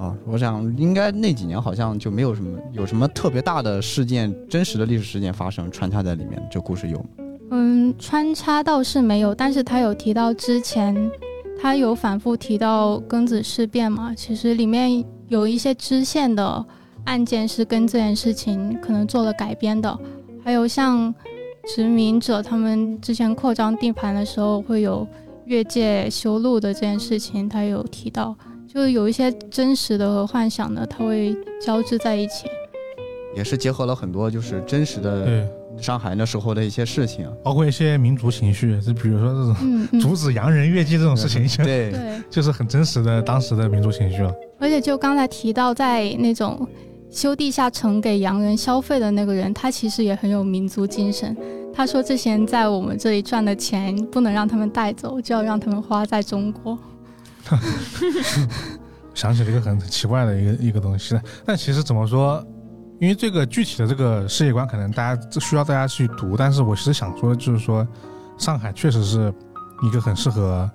啊，我想应该那几年好像就没有什么有什么特别大的事件，真实的历史事件发生穿插在里面。这故事有吗？嗯，穿插倒是没有，但是他有提到之前，他有反复提到庚子事变嘛，其实里面有一些支线的案件是跟这件事情可能做了改编的，还有像殖民者他们之前扩张地盘的时候会有越界修路的这件事情，他有提到，就是有一些真实的和幻想的，它会交织在一起。也是结合了很多就是真实的对，上海那时候的一些事情。包括一些民族情绪，就比如说这种嗯嗯，阻止洋人越界这种事情，对，对。就是很真实的当时的民族情绪了。而且就刚才提到，在那种修地下城给洋人消费的那个人，他其实也很有民族精神。他说这些人在我们这里赚的钱不能让他们带走，就要让他们花在中国。想起了一个很奇怪的一个一个东西。但其实怎么说，因为这个具体的这个世界观可能大家需要大家去读，但是我其实想说的就是说，上海确实是一个很适合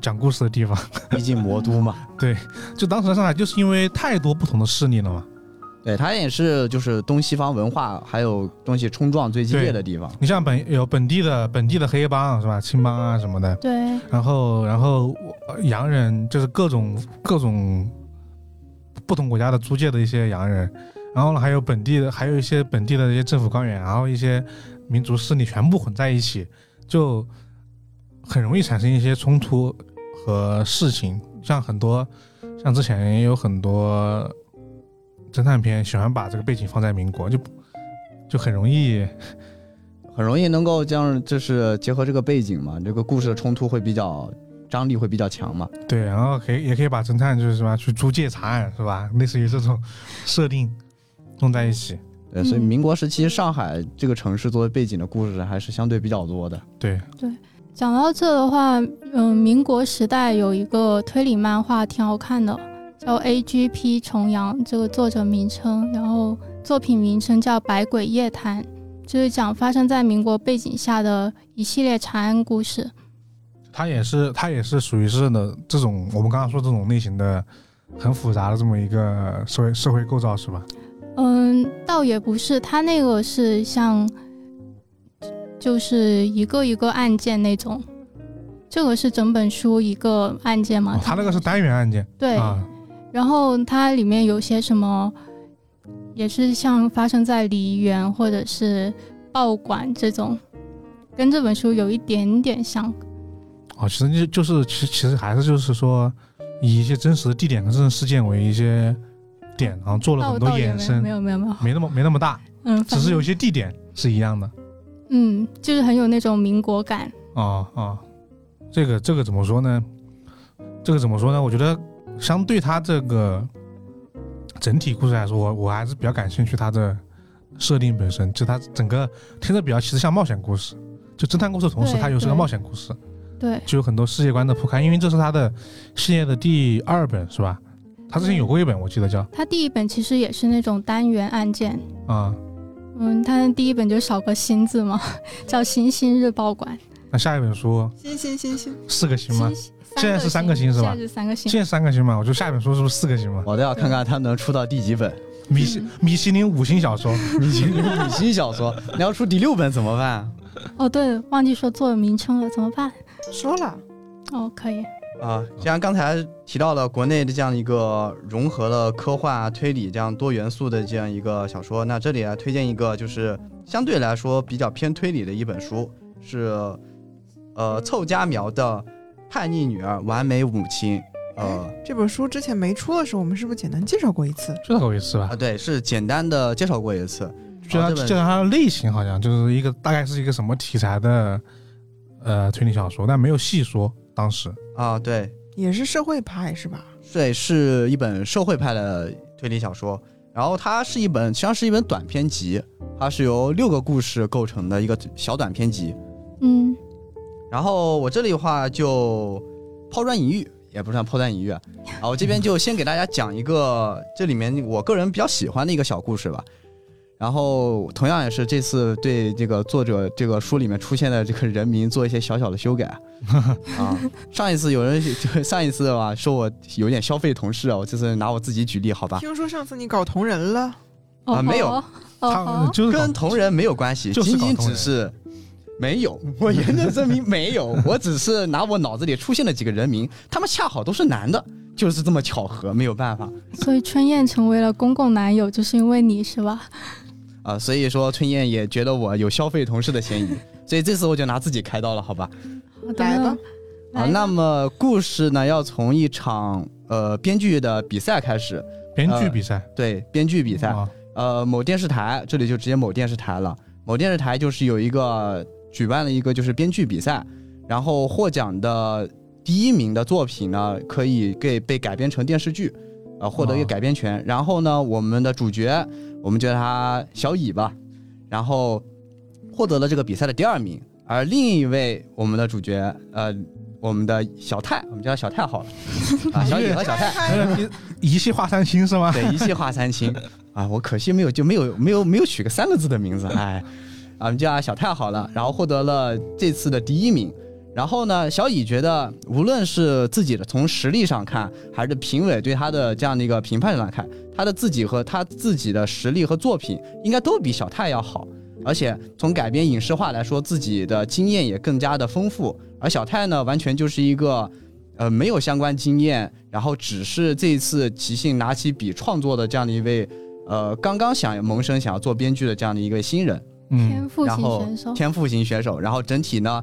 讲故事的地方。毕竟魔都嘛。对就当时的上海就是因为太多不同的势力了嘛。对，它也是就是东西方文化还有东西冲撞最激烈的地方。你像本有本地的本地的黑帮是吧，青帮啊什么的，对，然后然后呃洋人就是各种各种不同国家的租界的一些洋人，然后呢还有本地的还有一些本地的一些政府官员，然后一些民族势力全部混在一起，就很容易产生一些冲突和事情。像很多像之前也有很多侦探片喜欢把这个背景放在民国，就就很容易 很容易能够将就是结合这个背景嘛，这个故事的冲突会比较张力会比较强嘛。对，然后可以也可以把侦探就是什么去租借查案是吧？类似于这种 设定弄在一起。对，所以嗯民国时期上海这个城市作为背景的故事还是相对比较多的。对对，讲到这的话，嗯、民国时代有一个推理漫画挺好看的，叫《A.G.P. 重阳》，这个作者名称，然后作品名称叫《百鬼夜谈》，就是讲发生在民国背景下的一系列长安故事。它也是它也是属于是的这种我们刚刚说这种类型的很复杂的这么一个社会社会构造是吧？嗯，倒也不是，他那个是像，就是一个一个案件那种。这个是整本书一个案件嘛？哦，它那个是单元案件对，啊，然后它里面有些什么，也是像发生在梨园或者是报馆这种，跟这本书有一点点像。哦，其实就就是其实其实还是就是说以一些真实的地点跟真实事件为一些点，然后做了很多衍生没，有没有没有，没那么没那么大，嗯，只是有些地点是一样的。嗯，就是很有那种民国感。啊啊，这个这个怎么说呢？这个怎么说呢？我觉得相对它这个整体故事来说，我我还是比较感兴趣它的设定本身，就它整个听着比较其实像冒险故事，就侦探故事的同时，对它又是个冒险故事，对，就有很多世界观的铺开。因为这是他的系列的第二本，是吧？他之前有过一本，我记得叫他第一本其实也是那种单元案件。啊、嗯，他的第一本就少个星字嘛，叫《星星日报馆那下一本书星星星星，四个》星吗？星现在是三个星是吧现在是三个星现。在三个星嘛？我觉得下一本书是不是四个星嘛？我都要看看它能出到第几本。米其米其林五星小说，米其林五星小说，你要出第六本怎么办？哦，对，忘记说作者名称了，怎么办？说了，哦，可以。啊，像刚才提到了国内的这样一个融合了科幻啊、推理这样多元素的这样一个小说，那这里来推荐一个就是相对来说比较偏推理的一本书，是呃凑佳苗的《叛逆女儿，完美母亲》。呃这本书之前没出的时候，我们是不是简单介绍过一次？介绍过一次吧啊，。对，是简单的介绍过一次。就它这本就它的类型好像就是一个大概是一个什么题材的呃推理小说，但没有细说当时。啊，对，也是社会派是吧？对，是一本社会派的推理小说。然后它是一本，实际上是一本短篇集，它是由六个故事构成的一个小短篇集。嗯，然后我这里的话就抛砖引玉，也不算抛砖引玉啊。啊，我这边就先给大家讲一个这里面我个人比较喜欢的一个小故事吧。然后同样也是这次对这个作者这个书里面出现的这个人名做一些小小的修改啊。上一次有人就上一次吧说我有点消费同事啊，我这次拿我自己举例好吧，听说上次你搞同人了，哦啊没有哦他哦，就是跟同人没有关系，就是仅仅搞同人只是没有。我严正证明没有，我只是拿我脑子里出现了几个人名，他们恰好都是男的，就是这么巧合，没有办法所以春燕成为了公共男友，就是因为你是吧？啊。所以说春燕也觉得我有消费同事的嫌疑，所以这次我就拿自己开刀了，好吧？好的来吧，啊，那么故事呢要从一场呃编剧的比赛开始，编剧比赛对，编剧比赛。啊，呃，某电视台，这里就直接某电视台了。某电视台就是有一个举办了一个就是编剧比赛，然后获奖的第一名的作品呢，可以给被改编成电视剧，呃，获得一个哦改编权。然后呢，我们的主角，我们叫他小乙吧，然后获得了这个比赛的第二名。而另一位我们的主角，呃，我们的小泰，我们叫他小泰好了 啊，小乙和小泰，那 个一气化三清是吗？对，一气化三清啊，我可惜没有就没有没有没有取个三个字的名字，哎，啊，我们叫他小泰好了，然后获得了这次的第一名。然后呢，小乙觉得，无论是自己的从实力上看，还是评委对他的这样的一个评判上看，他的自己和他自己的实力和作品应该都比小泰要好。而且从改编影视化来说，自己的经验也更加的丰富。而小泰呢，完全就是一个，呃，没有相关经验，然后只是这一次即兴拿起笔创作的这样的一位，呃，刚刚想萌生想要做编剧的这样的一个新人。嗯天赋型选手，天赋型选手，然后整体呢，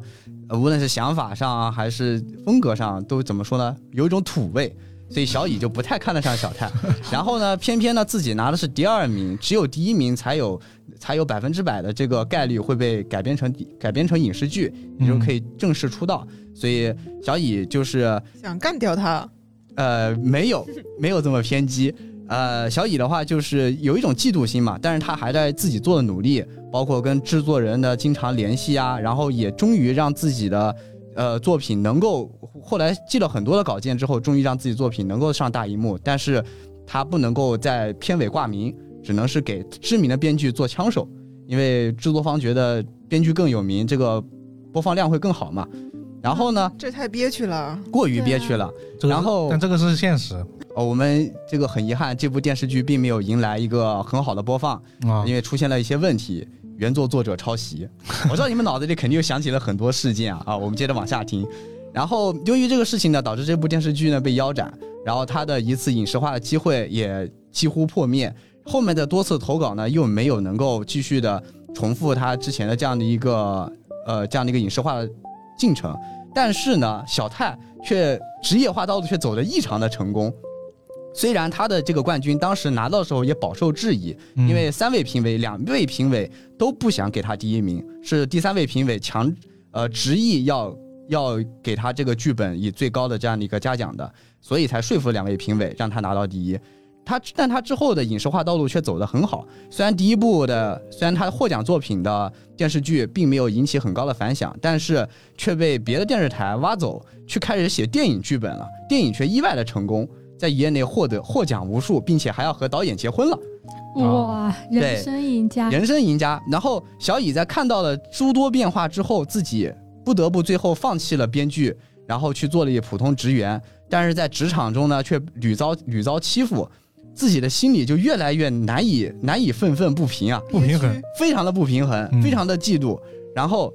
呃无论是想法上啊，还是风格上，都怎么说呢？有一种土味，所以小乙就不太看得上小泰。然后呢，偏偏呢自己拿的是第二名，只有第一名才有才有百分之百的这个概率会被改编成改编成影视剧，你就可以正式出道。所以小乙就是想干掉他，呃，没有没有这么偏激。呃，小乙的话就是有一种嫉妒心嘛，但是他还在自己做的努力，包括跟制作人的经常联系啊，然后也终于让自己的呃作品能够，后来寄了很多的稿件之后，终于让自己作品能够上大荧幕，但是他不能够在片尾挂名，只能是给知名的编剧做枪手，因为制作方觉得编剧更有名，这个播放量会更好嘛。然后呢，这太憋屈了。过于憋屈了。然后但这个是现实哦，我们这个很遗憾，这部电视剧并没有迎来一个很好的播放，啊因为出现了一些问题。原作作者抄袭，我知道你们脑子里肯定又想起了很多事件啊啊！我们接着往下听。然后由于这个事情呢，导致这部电视剧呢被腰斩，然后他的一次影视化的机会也几乎破灭。后面的多次投稿呢，又没有能够继续的重复他之前的这样的一个呃这样的一个影视化的进程。但是呢，小泰却职业化道路却走得异常的成功。虽然他的这个冠军当时拿到的时候也饱受质疑，嗯因为三位评委，两位评委都不想给他第一名，是第三位评委强呃执意要要给他这个剧本以最高的这样的一个嘉奖的，所以才说服两位评委让他拿到第一。他但他之后的影视化道路却走得很好，虽然第一部的虽然他获奖作品的电视剧并没有引起很高的反响，但是却被别的电视台挖走，去开始写电影剧本了，电影却意外的成功，在业内获得获奖无数，并且还要和导演结婚了。哇，人生赢家，人生赢家。然后小乙在看到了诸多变化之后，自己不得不最后放弃了编剧，然后去做了一普通职员。但是在职场中呢，却屡遭屡遭欺负，自己的心里就越来越难以难以愤愤不平啊，不平衡非常的不平衡，嗯非常的嫉妒。然后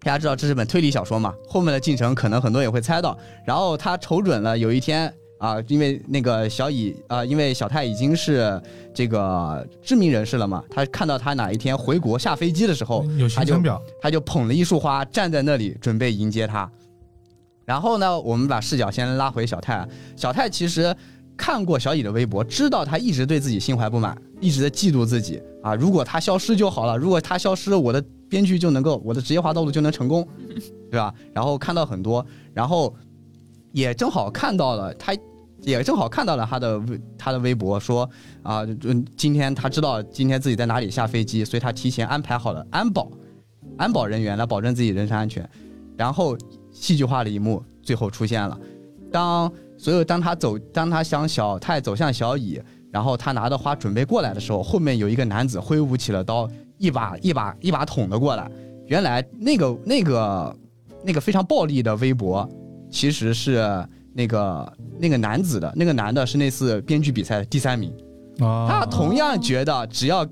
大家知道这是本推理小说嘛，后面的进程可能很多人也会猜到。然后他瞅准了有一天啊，因为那个小乙啊，因为小泰已经是这个知名人士了嘛，他看到他哪一天回国下飞机的时候，有行程表，他就捧了一束花站在那里准备迎接他。然后呢，我们把视角先拉回小泰。小泰其实看过小乙的微博，知道他一直对自己心怀不满，一直在嫉妒自己啊。如果他消失就好了，如果他消失，我的编剧就能够，我的职业化道路就能成功，对吧？然后看到很多，然后也正好看到了他。也正好看到了他的微他的微博说啊，嗯，今天他知道今天自己在哪里下飞机，所以他提前安排好了安保安保人员来保证自己人身安全。然后戏剧化的一幕最后出现了，当所以当他走，当他向小太走向小乙，然后他拿着花准备过来的时候，后面有一个男子挥舞起了刀，一把一把一把捅了过来。原来那个那个那个非常暴力的微博，其实是那个那个男子的，那个男的是那次编剧比赛的第三名。啊，他同样觉得只要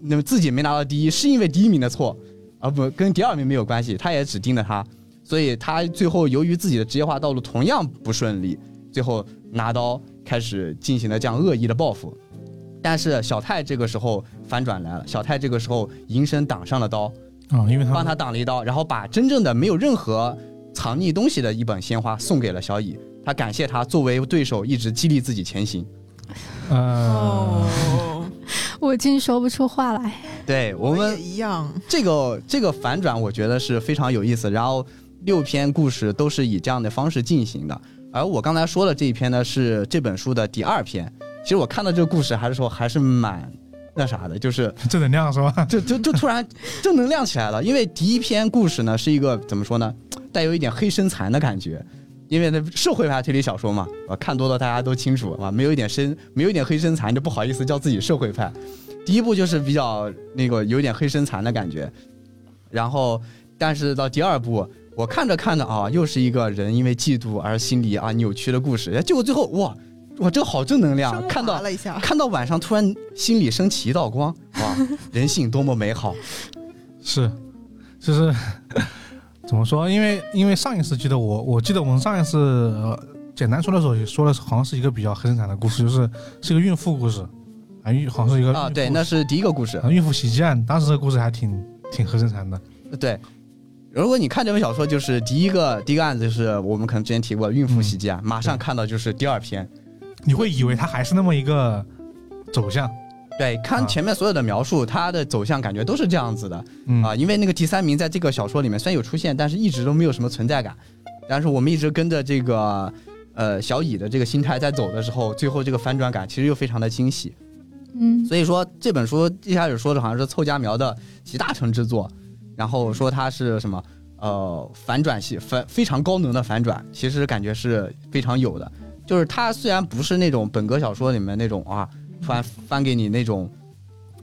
那么自己没拿到第一，是因为第一名的错，而不跟第二名没有关系。他也只盯着他，所以他最后由于自己的职业化道路同样不顺利，最后拿刀开始进行了这样恶意的报复。但是小泰这个时候反转来了，小泰这个时候迎身挡上了刀，啊，因为他帮他挡了一刀，然后把真正的没有任何藏匿东西的一本鲜花送给了小乙。他感谢他作为对手一直激励自己前行。呃，哦，我竟说不出话来。对我们也一样，这个这个反转，我觉得是非常有意思。然后六篇故事都是以这样的方式进行的，而我刚才说的这一篇呢，是这本书的第二篇。其实我看到这个故事还是说还是蛮那啥的，就是 正能量是吧？就就就突然正能量起来了。因为第一篇故事呢是一个怎么说呢，带有一点黑身残的感觉。因为那社会派推理小说嘛，啊，看多了大家都清楚啊，没有一点身，没有一点黑身残就不好意思叫自己社会派。第一部就是比较那个有点黑身残的感觉，然后但是到第二部，我看着看着啊，又是一个人因为嫉妒而心里啊扭曲的故事，结果最后哇哇这个好正能量，看到了一下，看到晚上突然心里升起一道光，哇，人性多么美好。是，就是怎么说？因为因为上一次记得我，我记得我们上一次、呃、简单说的时候也说的是，好像是一个比较黑生产的故事，就是是一个孕妇故事啊，孕好像是一个啊，对，那是第一个故事。啊孕妇袭击案，当时这个故事还挺挺黑生产的。对，如果你看这本小说，就是第一个第一个案子，就是我们可能之前提过孕妇袭击案，马上看到就是第二篇。你会以为它还是那么一个走向，对，看啊前面所有的描述，它的走向感觉都是这样子的嗯啊。因为那个第三名在这个小说里面虽然有出现，但是一直都没有什么存在感。但是我们一直跟着这个呃小乙的这个心态在走的时候，最后这个反转感其实又非常的惊喜。嗯，所以说这本书一开始说的好像是凑佳苗的集大成之作，然后说它是什么呃反转系反非常高能的反转，其实感觉是非常有的。就是它虽然不是那种本格小说里面那种啊突然翻给你那种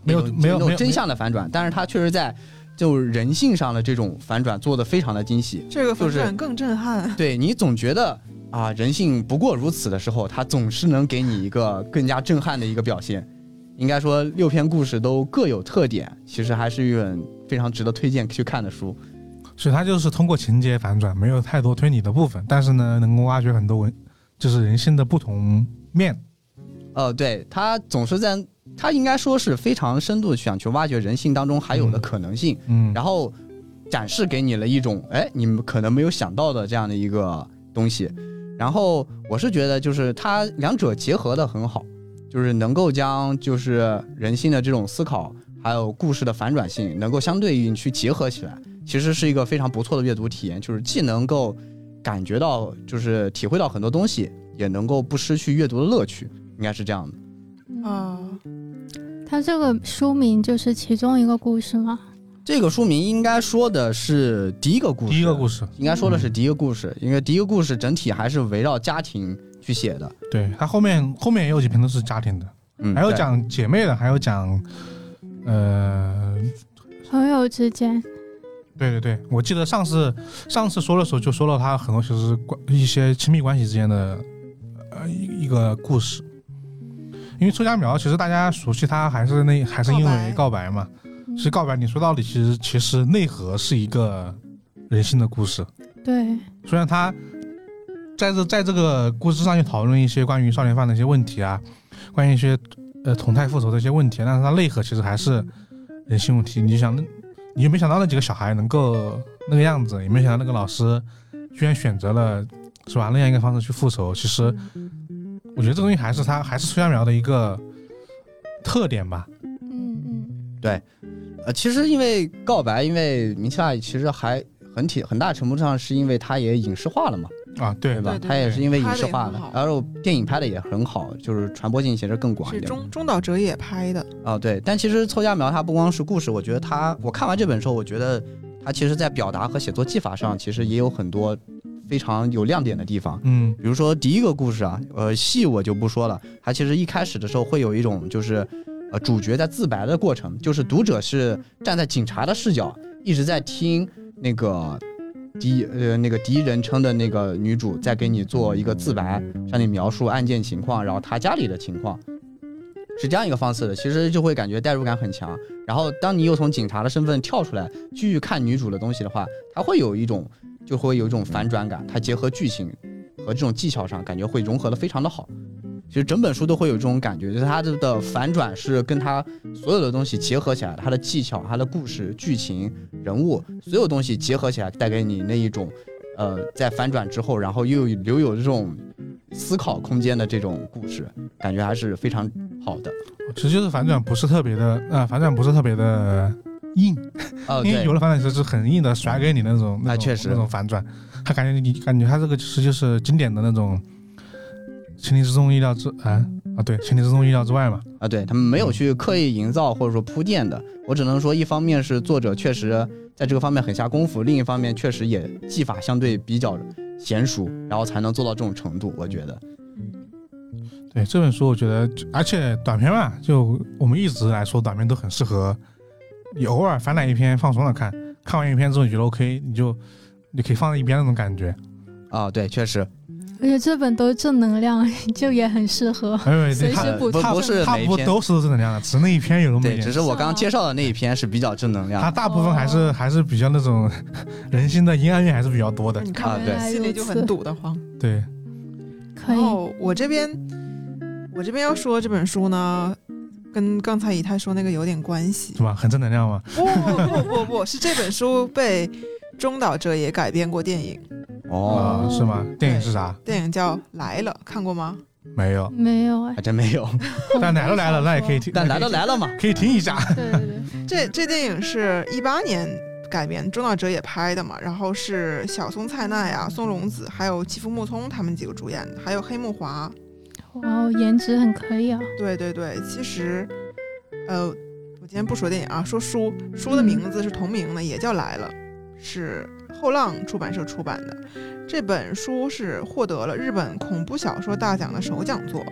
没有没有没有那种真相的反转，但是它确实在就人性上的这种反转做的非常的惊喜。这个反就是转更震撼。对你总觉得啊人性不过如此的时候，它总是能给你一个更加震撼的一个表现。应该说六篇故事都各有特点，其实还是一本非常值得推荐去看的书。所以它就是通过情节反转，没有太多推理的部分，但是呢，能够挖掘很多文，就是人性的不同面。呃，对，它总是在，它应该说是非常深度想去挖掘人性当中还有的可能性，嗯，然后展示给你了一种，哎，你们可能没有想到的这样的一个东西。然后我是觉得，就是它两者结合的很好，就是能够将就是人性的这种思考，还有故事的反转性，能够相对应去结合起来，其实是一个非常不错的阅读体验。就是既能够感觉到，就是体会到很多东西，也能够不失去阅读的乐趣，应该是这样的。啊，它这个书名就是其中一个故事吗？这个书名应该说的是第一个故事，第一个故事，应该说的是第一个故事，因为第一个故事整体还是围绕家庭去写的。对它后面后面也有几篇都是家庭的，嗯，还有讲姐妹的，还有讲，呃，朋友之间，对对对，我记得上次上次说的时候就说了他很多就是关一些亲密关系之间的呃一一个故事，因为周家苗其实大家熟悉他还是那还是因为告白嘛，嗯。其实告白你说到底其实其实内核是一个人性的故事，对，虽然他在这在这个故事上去讨论一些关于少年犯的一些问题啊，关于一些呃同态复仇的一些问题，但是它内核其实还是人性问题。你就想，你有没有想到那几个小孩能够那个样子？也没有想到那个老师居然选择了是吧那样一个方式去复仇？其实我觉得这东西还是他还是崔家苗的一个特点吧。嗯嗯，对呃，其实因为告白，因为名气大，其实还很挺很大程度上是因为它也影视化了嘛，啊，对对吧？对对它也是因为影视化拍得也很好，了然后电影拍的也很好，就是传播性其实更广一是点。中中岛哲也拍的，啊，对，但其实凑佳苗他不光是故事，我觉得他我看完这本书，我觉得他其实在表达和写作技法上，其实也有很多非常有亮点的地方。嗯比如说第一个故事啊，呃，戏我就不说了，它其实一开始的时候会有一种就是，呃，主角在自白的过程，就是读者是站在警察的视角，一直在听那个第呃那个第一人称的那个女主在给你做一个自白，向你描述案件情况，然后她家里的情况。是这样一个方式的，其实就会感觉代入感很强。然后，当你又从警察的身份跳出来继续看女主的东西的话，它会有一种就会有一种反转感。它结合剧情和这种技巧上，感觉会融合的非常的好。其实整本书都会有这种感觉，就是它的反转是跟它所有的东西结合起来，它的技巧、它的故事、剧情、人物，所有东西结合起来，带给你那一种，呃，在反转之后，然后又留有这种思考空间的这种故事，感觉还是非常好的。其实就是反转不是特别的，呃，反转不是特别的硬，哦，因为有的反转其实是很硬的甩给你那种，那种啊确实那种反转，他感觉你感觉他这个其实就是经典的那种情理之中意料之啊啊，对，情理之中意料之外嘛。啊，对他们没有去刻意营造或者说铺垫的。我只能说，一方面是作者确实在这个方面很下功夫，另一方面确实也技法相对比较娴熟，然后才能做到这种程度。我觉得，对这本书，我觉得，而且短篇嘛，就我们一直来说，短篇都很适合你偶尔翻来一篇放松的看，看完一篇之后你觉得 OK，你就你可以放在一边那种感觉。啊，对，确实，而且这本都是正能量，就也很适合。随时补不它不是它每一篇不都是正能量的，只是那一篇有那么一对，点只。是我刚刚介绍的那一篇是比较正能量它。大部分还是还是比较那种 人心的阴暗面还是比较多的。你看对心里就很堵得慌。对，可以，然后我这边，我这边要说这本书呢，跟刚才以太说那个有点关系是。吧？很正能量吗。不不不不不，是这本书被中岛哲也改编过电影，哦，啊，是吗？电影是啥？电影叫《来了》，看过吗？没有。没有哎还，真没有，但来都来了，那也可以听。但来都来了嘛。可以听一下。对对对，这这电影是一八年改编，中岛哲也拍的嘛，然后是小松菜奈啊、松隆子还有吉夫木聪他们几个主演的，还有黑木华。哇哦，颜值很可以啊。对对对，其实，呃，我今天不说电影啊，说书，书的名字是同名的，也叫《来了》，是后浪出版社出版的。这本书是获得了日本恐怖小说大奖的首奖作，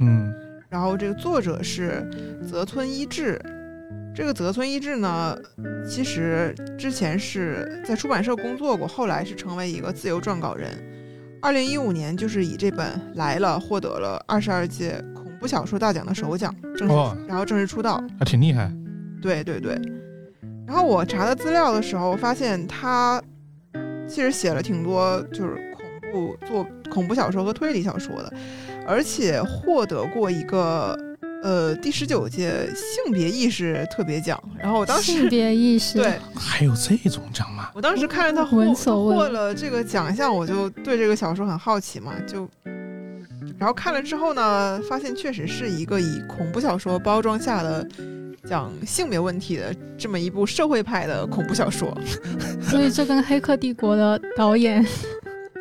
嗯，然后这个作者是泽村一志。这个泽村一志呢，其实之前是在出版社工作过，后来是成为一个自由撰稿人。二零一五年就是以这本《来了》获得了二十二届恐怖小说大奖的首奖，正式、哦然后正式出道。还挺厉害。对对对。然后我查的资料的时候，发现他其实写了挺多就是恐怖做恐怖小说和推理小说的，而且获得过一个呃第十九届性别意识特别奖。然后我当时性时别意识，对 还有这种奖吗？我当时看着他获获了这个奖项，我就对这个小说很好奇嘛，就。然后看了之后呢，发现确实是一个以恐怖小说包装下的讲性别问题的这么一部社会派的恐怖小说。所以这跟《黑客帝国》的导演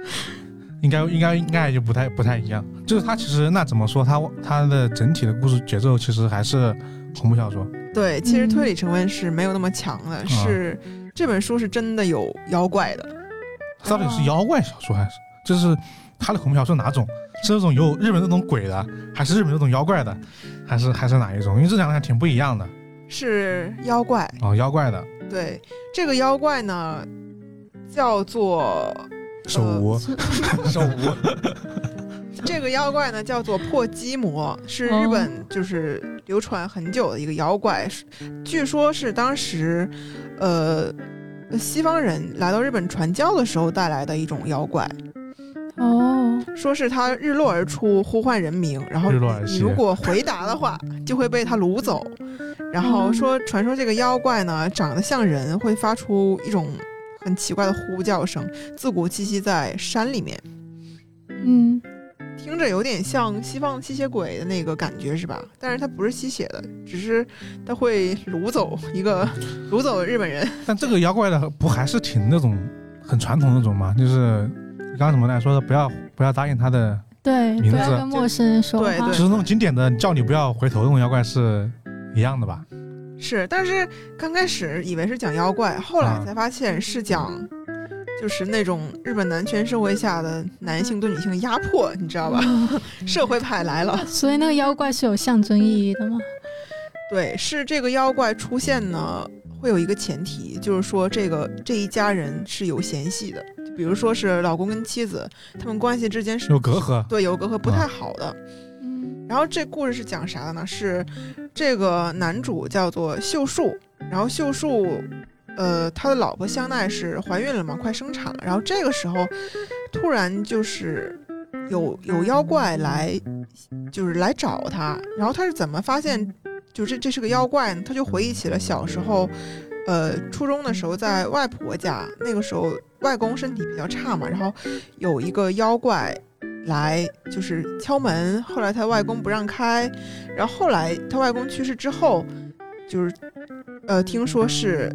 应该应该应该就不太不太一样。就是它其实那怎么说，它它的整体的故事节奏其实还是恐怖小说。对，其实嗯推理成分是没有那么强的，是这本书是真的有妖怪的。到底是妖怪小说还是就是它的恐怖小说哪种？是那种有日本那种鬼的，还是日本那种妖怪的，还是还是哪一种？因为这两个还挺不一样的是妖怪，哦，妖怪的。对这个妖怪呢，叫做手无、手无，这个妖怪呢叫做破鸡魔，是日本就是流传很久的一个妖怪，是据说是当时，呃，西方人来到日本传教的时候带来的一种妖怪。哦，说是他日落而出，呼唤人名，然后日落而息你如果回答的话，就会被他掳走。然后说，传说这个妖怪呢，长得像人，会发出一种很奇怪的呼叫声，自古栖息在山里面，嗯，听着有点像西方吸血鬼的那个感觉，是吧？但是它不是吸血的，只是它会掳走一个 掳走日本人。但这个妖怪的不还是挺那种很传统那种吗？就是你刚刚怎么来说的，不要不要答应他的，对，名字不要跟陌生人说话。对对就是那种经典的叫你不要回头那种妖怪是一样的吧？是，但是刚开始以为是讲妖怪，后来啊才发现是讲，就是那种日本男权社会下的男性对女性的压迫，你知道吧？社会派来了，所以那个妖怪是有象征意义的吗？对，是这个妖怪出现呢，会有一个前提，就是说这个这一家人是有嫌隙的，就比如说是老公跟妻子，他们关系之间是有隔阂，对有隔阂不太好的。嗯，然后这故事是讲啥的呢？是这个男主叫做秀树，然后秀树，呃，他的老婆香奈是怀孕了嘛，快生产了。然后这个时候，突然就是有有妖怪来，就是来找他。然后他是怎么发现，就这这是个妖怪呢？他就回忆起了小时候，呃，初中的时候在外婆家，那个时候外公身体比较差嘛，然后有一个妖怪。来就是敲门，后来他外公不让开，然后后来他外公去世之后，就是呃听说是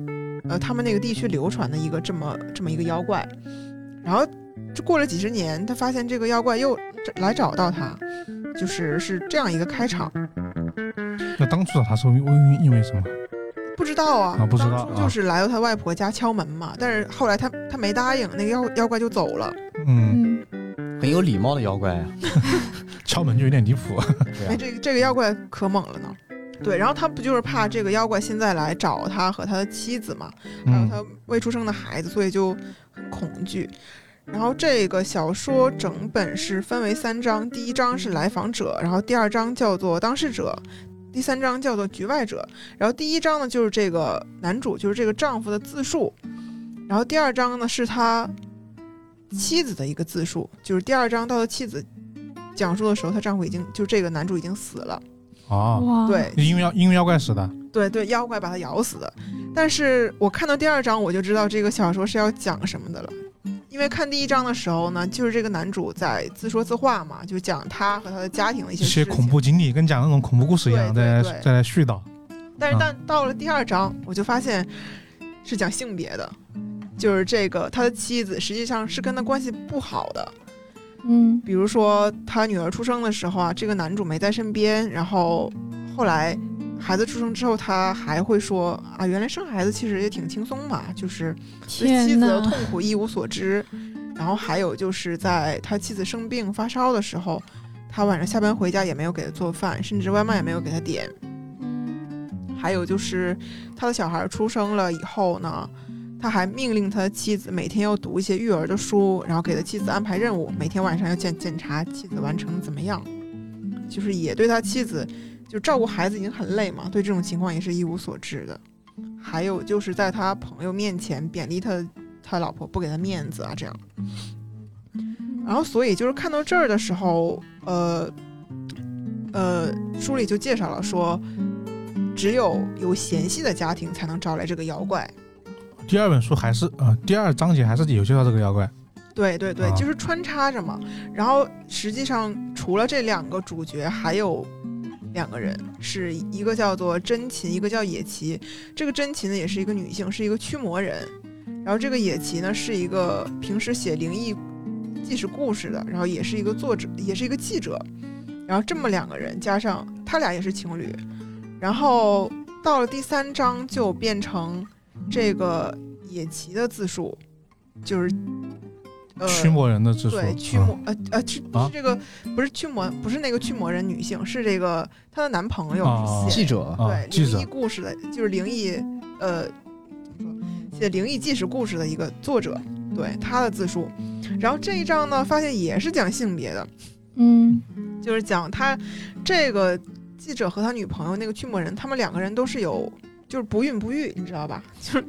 呃他们那个地区流传的一个这么这么一个妖怪，然后这过了几十年，他发现这个妖怪又来找到他，就是是这样一个开场。那当初找他是因为因为什么？不知道啊，啊不知道当初就是来到他外婆家敲门嘛，但是后来他他没答应，那个妖妖怪就走了。嗯，嗯，很有礼貌的妖怪啊。敲门就有点离谱。哎，对啊，这个这个妖怪可猛了呢。对，然后他不就是怕这个妖怪现在来找他和他的妻子嘛，还有嗯他未出生的孩子，所以就很恐惧。然后这个小说整本是分为三章，第一章是来访者，然后第二章叫做当事者，第三章叫做局外者。然后第一章呢就是这个男主，就是这个丈夫的自述，然后第二章呢是他妻子的一个自述，就是第二章到他妻子讲述的时候，她丈夫已经就这个男主已经死了。哦，哇，对，因为妖因为妖怪死的。对对，妖怪把他咬死的。但是我看到第二章，我就知道这个小说是要讲什么的了。因为看第一章的时候呢，就是这个男主在自说自话嘛，就讲他和他的家庭的一些一些。恐怖经历，跟讲那种恐怖故事一样，在在絮叨。但是啊但到了第二章，我就发现是讲性别的，就是这个他的妻子实际上是跟他关系不好的。嗯比如说他女儿出生的时候啊，这个男主没在身边，然后后来孩子出生之后，他还会说啊，原来生孩子其实也挺轻松嘛，就是对妻子的痛，苦一无所知。然后还有就是在他妻子生病发烧的时候，他晚上下班回家也没有给他做饭，甚至外卖也没有给他点。嗯还有就是他的小孩出生了以后呢，他还命令他的妻子每天要读一些育儿的书，然后给他妻子安排任务，每天晚上要检检查妻子完成得怎么样，就是也对他妻子就照顾孩子已经很累嘛，对这种情况也是一无所知的。还有就是在他朋友面前贬低他他老婆，不给他面子啊，这样。然后所以就是看到这儿的时候，呃呃，书里就介绍了说，只有有嫌隙的家庭才能招来这个妖怪。第二本书还是呃，第二章节还是有介绍这个妖怪。对对对，啊就是穿插着嘛。然后实际上除了这两个主角，还有两个人，是一个叫做真琴，一个叫野崎。这个真琴呢也是一个女性，是一个驱魔人。然后这个野崎呢是一个平时写灵异纪实故事的，然后也是一个作者，也是一个记者。然后这么两个人加上他俩也是情侣，然后到了第三章就变成这个野崎的自述，就是呃驱魔人的之说。对，驱嗯魔、呃呃，是啊是这个不是驱魔，不是那个驱魔人女性，是这个她的男朋友记者啊对记者灵异故事的，就是灵异呃怎么说写灵异纪实故事的一个作者，对他的自述。然后这一章呢，发现也是讲性别的，嗯就是讲他这个记者和他女朋友那个驱魔人，他们两个人都是有就是不孕不育，你知道吧？就是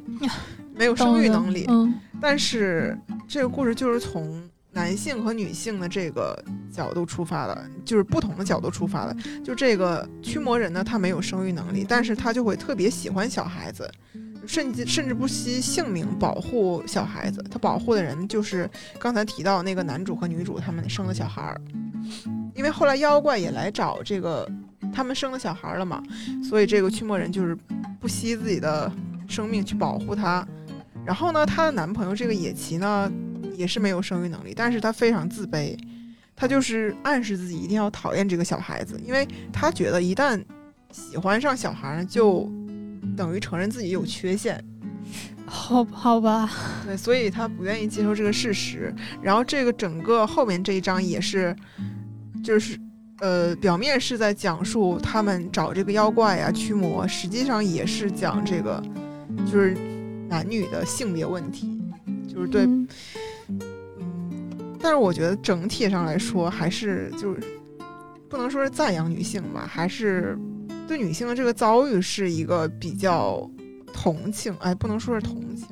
没有生育能力。嗯但是这个故事就是从男性和女性的这个角度出发的，就是不同的角度出发的。就这个驱魔人呢，他没有生育能力，但是他就会特别喜欢小孩子，甚至甚至不惜性命保护小孩子。他保护的人就是刚才提到那个男主和女主他们生的小孩儿，因为后来妖怪也来找这个他们生的小孩儿了嘛，所以这个驱魔人就是不惜自己的生命去保护他。然后呢，她的男朋友这个野崎呢，也是没有生育能力，但是他非常自卑，他就是暗示自己一定要讨厌这个小孩子，因为他觉得一旦喜欢上小孩呢，就等于承认自己有缺陷，好好吧，对，所以他不愿意接受这个事实。然后这个整个后面这一章也是，就是呃，表面是在讲述他们找这个妖怪呀、驱魔，实际上也是讲这个就是男女的性别问题，就是对嗯。但是我觉得整体上来说，还是就是不能说是赞扬女性吧，还是对女性的这个遭遇是一个比较同情，哎，不能说是同情，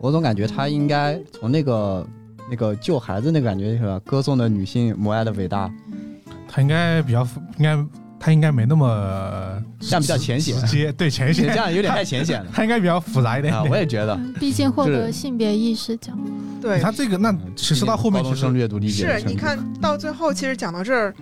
我总感觉他应该从那个那个救孩子那个感觉是吧，歌颂的女性母爱的伟大，他应该比较应该他应该没那么这样比较浅显。直接对浅显。这，样有点太浅显了。他应该比较复杂一点。啊！我也觉得，嗯毕竟获是得性别意识奖，对，他这个那其实到后面高中其实生阅读理解是你看到最后，其实讲到这儿，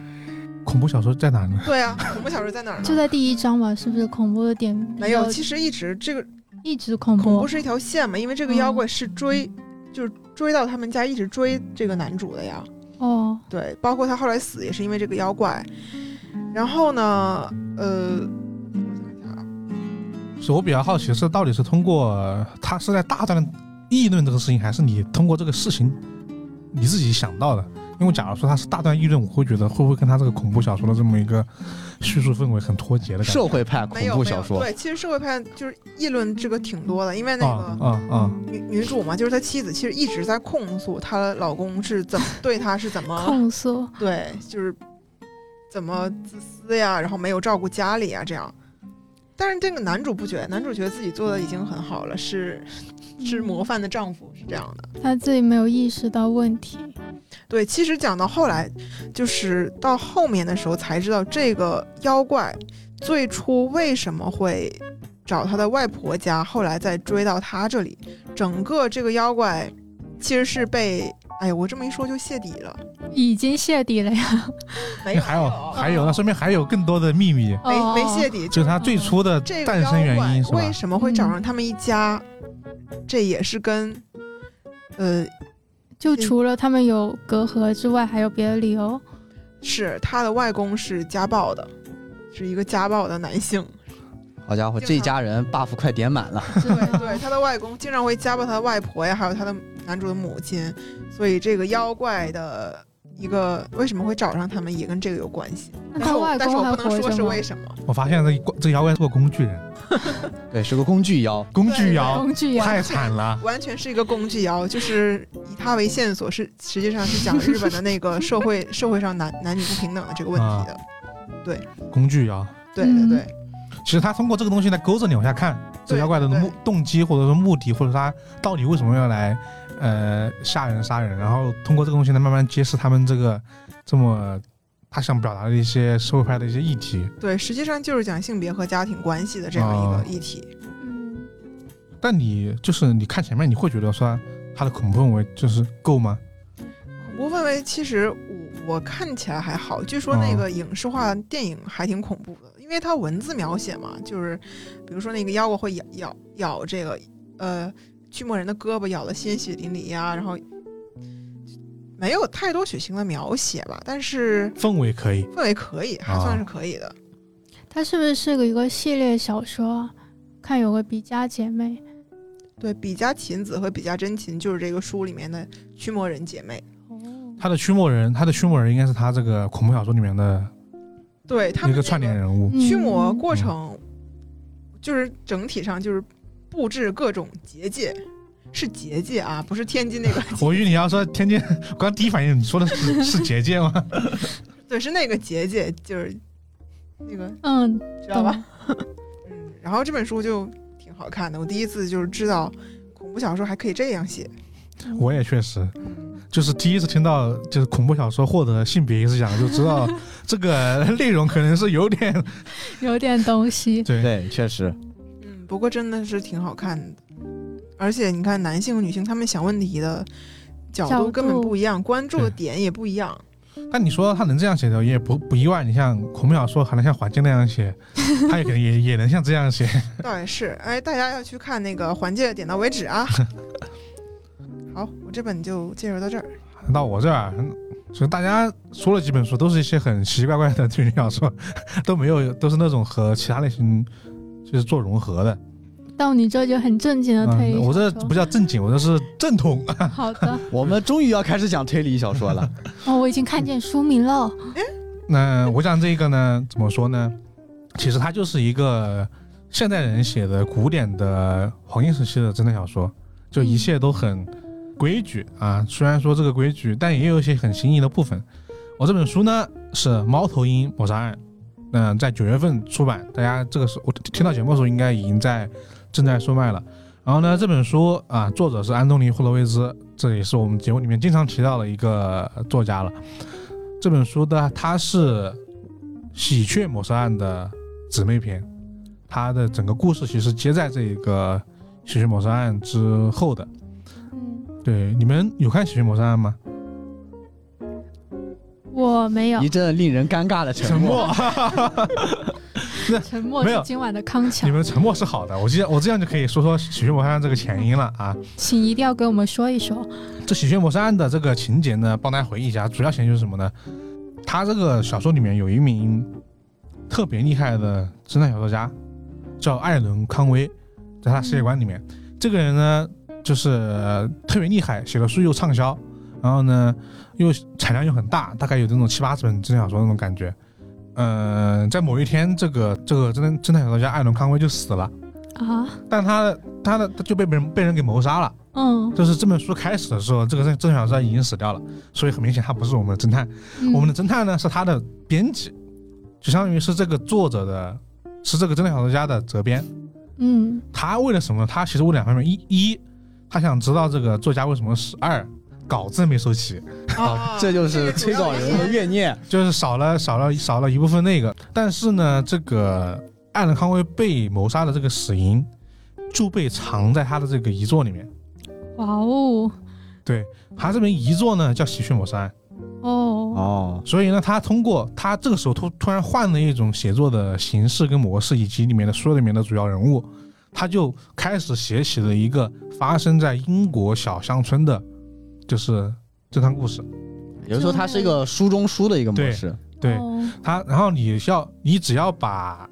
恐怖小说在哪呢？对啊，恐怖小说在哪儿呢？就在第一章吧，是不是恐怖的点没有，其实一直这个一直恐怖。恐怖是一条线嘛，因为这个妖怪是追，就是追到他们家，一直追这个男主的呀。哦，对，包括他后来死也是因为这个妖怪。然后呢，呃，我想一下啊，是我比较好奇是，到底是通过他是在大胆的议论这个事情，还是你通过这个事情你自己想到的？因为假如说他是大段议论，我会觉得会不会跟他这个恐怖小说的这么一个叙述氛围很脱节的感觉？社会派恐怖小说，对，其实社会派就是议论这个挺多的，因为那啊个啊啊！女女主嘛，就是她妻子，其实一直在控诉她老公是怎么对她是怎么控诉，对，就是怎么自私呀，然后没有照顾家里啊，这样。但是这个男主不觉得，男主觉得自己做的已经很好了，是是模范的丈夫，是这样的。他自己没有意识到问题。对，其实讲到后来，就是到后面的时候才知道，这个妖怪最初为什么会找他的外婆家，后来再追到他这里。整个这个妖怪其实是被，哎呀，我这么一说就泄底了。已经泄底了呀，没有，还有还有，那说明还有更多的秘密，没哦没泄底，就是他最初的这个诞生原因是吧？为什么会找上他们一家？这也是跟呃，就除了他们有隔阂之外，还有别的理由。是他的外公是家暴的，是一个家暴的男性。好家伙，这一家人 buff 快点满了。对 对，他的外公经常会家暴他的外婆呀，还有他的男主的母亲，所以这个妖怪的一个为什么会找上他们，也跟这个有关系。然后，那他外但是公还我不能说？是为什么。我发现这这个妖怪是个工具人，对，是个工具妖。工具妖工具妖，太惨了。完全是一个工具妖，就是以他为线索，是实际上是讲日本的那个社会社会上男男女不平等的这个问题的。对工具妖，对对对，其实他通过这个东西来勾着你往下看，这妖怪的目动机或者说目的，或者他到底为什么要来呃吓人杀人，然后通过这个东西来慢慢揭示他们这个这么他想表达的一些社会派的一些议题。对，实际上就是讲性别和家庭关系的这样一哦个议题。嗯，但你就是你看前面，你会觉得说他的恐怖氛围就是够吗？恐怖氛围其实我我看起来还好，据说那个影视化电影还挺恐怖的，因为它文字描写嘛，就是比如说那个妖怪会咬咬咬这个呃驱魔人的胳膊，咬的鲜血淋漓呀，然后没有太多血腥的描写吧，但是氛围可以，氛围可以，还算是可以的。它是不是是个一个系列小说啊？看有个比嘉姐妹，对，比嘉琴子和比嘉真琴就是这个书里面的驱魔人姐妹，哦，他的驱魔人，他的驱魔人应该是他这个恐怖小说里面的对他们一个串联人物。嗯驱魔过程就是整体上就是布置各种结界，是结界啊，不是天津那个结，我以为你要说天津，我刚第一反应你说的是是结界吗？对，是那个结界，就是那个嗯，知道吧？嗯，然后这本书就挺好看的，我第一次就是知道恐怖小说还可以这样写。我也确实，嗯，就是第一次听到就是恐怖小说获得性别意识奖，就知道 这个内容可能是有点 有点东西。对对，确实，嗯，不过真的是挺好看的，而且你看男性和女性他们想问题的角角度根本不一样，关注的点也不一样。但你说他能这样写的也不不意外，你像恐怖小说还能像环境那样写，他也可能也也能像这样写。倒也是，哎，大家要去看那个《环界》，点到为止啊。好，我这本就介绍到这儿。到我这儿，所以大家说了几本书，都是一些很奇奇怪怪的推理小说，都没有都是那种和其他类型就是做融合的。到你这就很正经的推理嗯，我这不叫正经，我这是正统。好的我们终于要开始讲推理小说了。哦，我已经看见书名了。那我讲这个呢，怎么说呢？其实它就是一个现代人写的古典的黄金时期的侦探小说，就一切都很规矩啊。虽然说这个规矩，但也有一些很新颖的部分。我这本书呢是《猫头鹰谋杀案》，嗯、在九月份出版，大家这个时候我听到节目的时候应该已经在正在售卖了。然后呢，这本书啊，作者是安东尼·霍洛维兹，这也是我们节目里面经常提到的一个作家了。这本书的它是《喜鹊谋杀案》的姊妹篇，它的整个故事其实接在这个《喜鹊谋杀案》之后的。嗯，对，你们有看《喜剧谋杀案》吗？我没有一。阵令人尴尬的沉默。沉默 没有是今晚的康你，们沉默是好的，我这样我这样就可以说说喜剧谋杀案这个前因了啊。请一定要给我们说一说。这喜剧谋杀案的这个情节呢，帮大家回忆一下，主要前因是什么呢？他这个小说里面有一名特别厉害的侦探小说家，叫艾伦·康威，在他世界观里面，这个人呢就是呃特别厉害，写的书又畅销，然后呢又产量又很大，大概有这种七八十本侦探小说那种感觉。嗯、在某一天，这个这个侦探侦探小说家艾伦·康威就死了，啊，但他他的他就被别人被人给谋杀了。嗯，就是这本书开始的时候，这个侦侦探小说家已经死掉了，所以很明显他不是我们的侦探。我们的侦探呢是他的编辑，就相当于是这个作者的，是这个侦探小说家的责编。嗯他为了什么？他其实为两方面：一一，他想知道这个作家为什么死；二，稿子没收齐，啊，这就是催稿人的怨念。就是少了少了少了一部分那个。但是呢，这个艾伦康威被谋杀的这个死因就被藏在他的这个遗作里面。哇哦对他这本遗作呢叫《喜鹊谋杀案》。哦哦，所以呢，他通过他这个时候突突然换了一种写作的形式跟模式，以及里面的书里面的主要人物，他就开始写起了一个发生在英国小乡村的，就是侦探故事。也就是说，它是一个书中书的一个模式。对哦他，然后你要你只要把，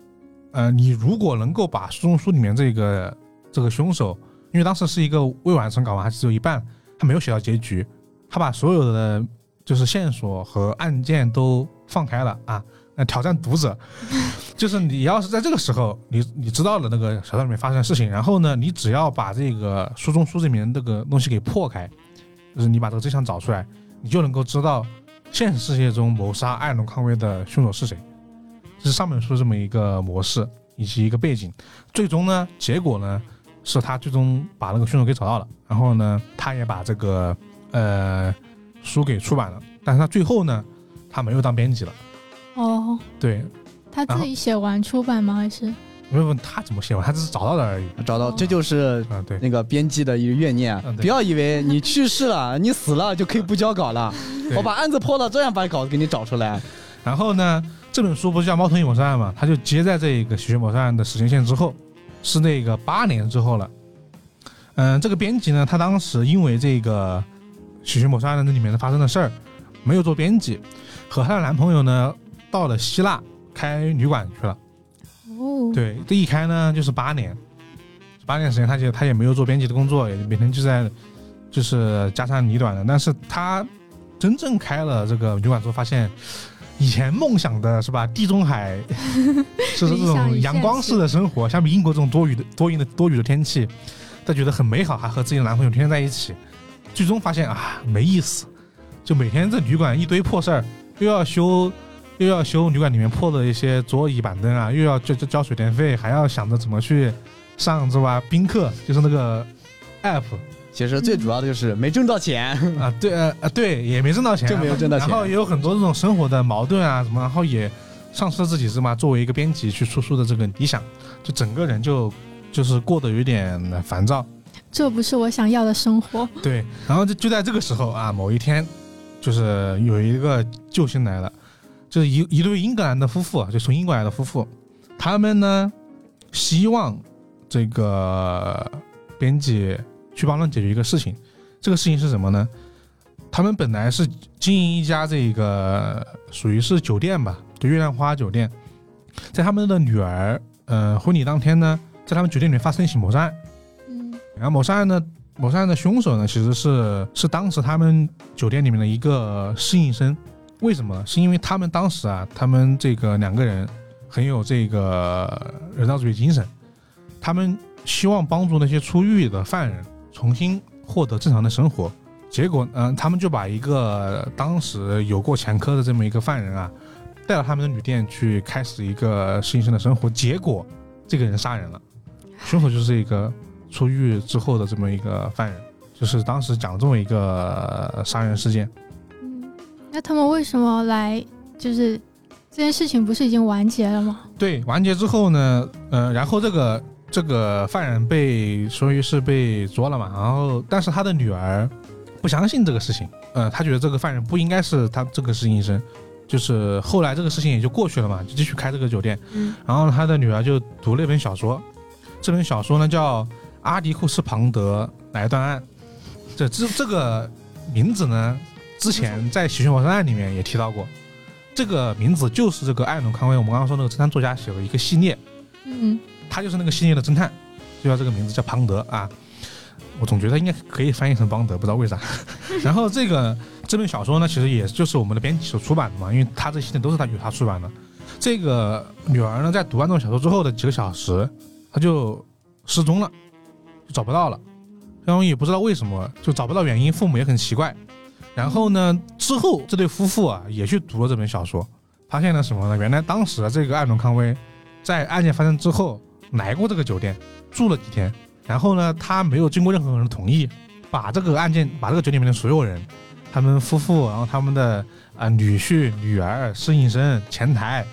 呃，你如果能够把书中书里面这个这个凶手，因为当时是一个未完成稿嘛，还只有一半，他没有写到结局，他把所有的就是线索和案件都放开了啊，那，挑战读者，就是你要是在这个时候，你你知道了那个小说里面发生的事情，然后呢，你只要把这个书中书里面这个东西给破开，就是你把这个真相找出来，你就能够知道现实世界中谋杀艾伦·康威的凶手是谁。这是上本书这么一个模式以及一个背景。最终呢，结果呢是他最终把那个凶手给找到了，然后呢，他也把这个呃书给出版了，但是他最后呢，他没有当编辑了。哦，对，他自己写完出版吗？还是问问他怎么写完，他只是找到了而已。找到，这就是啊，对，那个编辑的一个怨念嗯。对不要以为你去世了，你死了就可以不交稿了。对我把案子破了，这样把稿子给你找出来。然后呢，这本书不是叫《猫头鹰谋杀案》嘛？他就接在这个喜鹊谋杀案的时间线之后，是那个八年之后了。嗯，这个编辑呢，他当时因为这个喜鹊谋杀案那里面的发生的事儿，没有做编辑，和她的男朋友呢到了希腊开旅馆去了。哦，对，这一开呢就是八年，八年时间，他就他也没有做编辑的工作，也每天就在就是家长里短的。但是他真正开了这个旅馆之后，发现以前梦想的是吧，地中海就 是这种阳光式的生活，相比英国这种多雨的多云的多雨的天气，他觉得很美好，还和自己的男朋友天天在一起。最终发现啊，没意思，就每天这旅馆一堆破事儿，又要修又要修旅馆里面破的一些桌椅板凳啊，又要交交交水电费，还要想着怎么去上是吧？宾客就是那个 app 其实最主要的就是没挣到钱。啊，对呃呃对，也没挣到钱，就没有挣到钱然后也有很多这种生活的矛盾啊什么，然后也丧失了自己是吗？作为一个编辑去出书的这个理想，就整个人就就是过得有点烦躁。这不是我想要的生活。对，然后就就在这个时候啊，某一天，就是有一个救星来了，就是一一对英格兰的夫妇，就从英国来的夫妇，他们呢希望这个编辑去帮他们解决一个事情。这个事情是什么呢？他们本来是经营一家这个属于是酒店吧，就月亮花酒店，在他们的女儿呃婚礼当天呢，在他们酒店里面发生一起谋杀案。嗯然后谋杀案呢，谋杀案的凶手呢，其实是是当时他们酒店里面的一个侍应生。为什么？是因为他们当时啊，他们这个两个人很有这个人道主义精神，他们希望帮助那些出狱的犯人重新获得正常的生活。结果，嗯、他们就把一个当时有过前科的这么一个犯人啊，带到他们的旅店去开始一个新生的生活。结果，这个人杀人了，凶手就是一个出狱之后的这么一个犯人，就是当时讲这么一个杀人事件。嗯，那他们为什么来？就是这件事情不是已经完结了吗？对，完结之后呢，呃，然后这个这个犯人被属于是被捉了嘛，然后但是他的女儿不相信这个事情，呃，他觉得这个犯人不应该是他这个实习生，就是后来这个事情也就过去了嘛，就继续开这个酒店。嗯然后他的女儿就读了一本小说，这本小说呢叫《阿迪库斯庞德来断案》。这这这个名字呢，之前在《喜讯谋杀案》里面也提到过。这个名字就是这个艾伦·康威，我们刚刚说那个侦探作家写的一个系列，嗯，他就是那个系列的侦探，就叫这个名字叫庞德啊。我总觉得应该可以翻译成邦德，不知道为啥。然后这个这本小说呢，其实也就是我们的编辑所出版的嘛，因为他这系列都是他由他出版的。这个女儿呢，在读完这本小说之后的几个小时，她就失踪了，就找不到了。然后也不知道为什么，就找不到原因，父母也很奇怪。然后呢，之后这对夫妇啊也去读了这本小说，发现了什么呢？原来当时这个艾伦·康威在案件发生之后来过这个酒店住了几天，然后呢，他没有经过任何人的同意，把这个案件，把这个酒店里面的所有人，他们夫妇，然后他们的啊、女婿、女儿、侍应生、前台，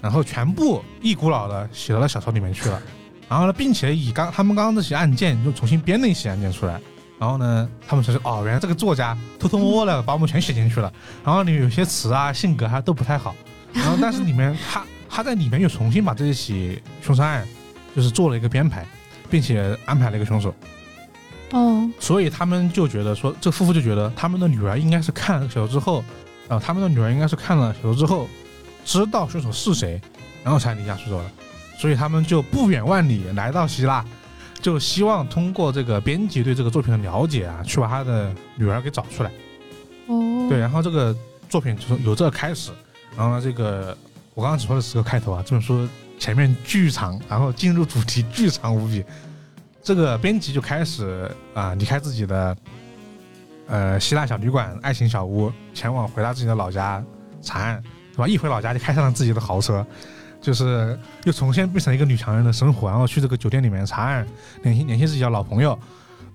然后全部一股脑的写到了小说里面去了。然后呢，并且以刚他们刚刚那起案件又重新编了一起案件出来。然后呢，他们才说哦，原来这个作家偷偷摸摸的 把我们全写进去了。然后里面有些词啊、性格还都不太好。然后但是里面他 他在里面又重新把这一起凶杀案就是做了一个编排，并且安排了一个凶手。哦，所以他们就觉得说，这夫妇就觉得他们的女儿应该是看了小说之后，啊、他们的女儿应该是看了小说之后，知道凶手是谁，然后才离家出走的。所以他们就不远万里来到希腊，就希望通过这个编辑对这个作品的了解啊，去把他的女儿给找出来。哦，对，然后这个作品就是由这个开始，然后呢，这个我刚刚只说的是个开头啊，这本书前面巨长，然后进入主题巨长无比。这个编辑就开始啊、离开自己的呃希腊小旅馆、爱情小屋，前往回到自己的老家查案，对吧？一回老家就开上了自己的豪车，就是又重新变成一个女强人的生活，然后去这个酒店里面查案，联系联系自己的老朋友，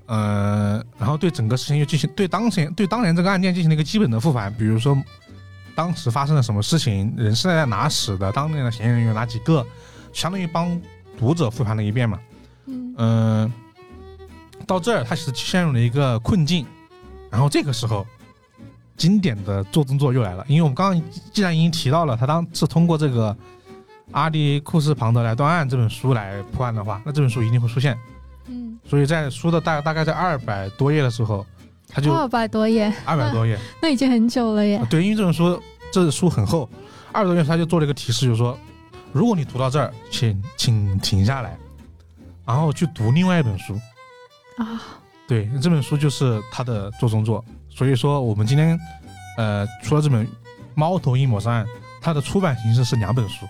呃，然后对整个事情又进行对当前对当年这个案件进行了一个基本的复盘，比如说当时发生了什么事情，人是在哪死的，当年的嫌疑人有哪几个，相当于帮读者复盘了一遍嘛。嗯，嗯、到这儿他其实陷入了一个困境，然后这个时候，经典的做动作又来了，因为我们刚刚既然已经提到了，他当是通过这个阿迪库斯庞德来断案这本书来破案的话，那这本书一定会出现，嗯，所以在书的大大概在二百多页的时候，他就二百多页，二百多页，那已经很久了耶。啊。对，因为这本书这书很厚，二百多页他就做了一个提示，就是说，如果你读到这儿，请请停下来，然后去读另外一本书。啊，对，这本书就是他的做中作，所以说我们今天，呃，除了这本《猫头鹰谋杀案》，它的出版形式是两本书。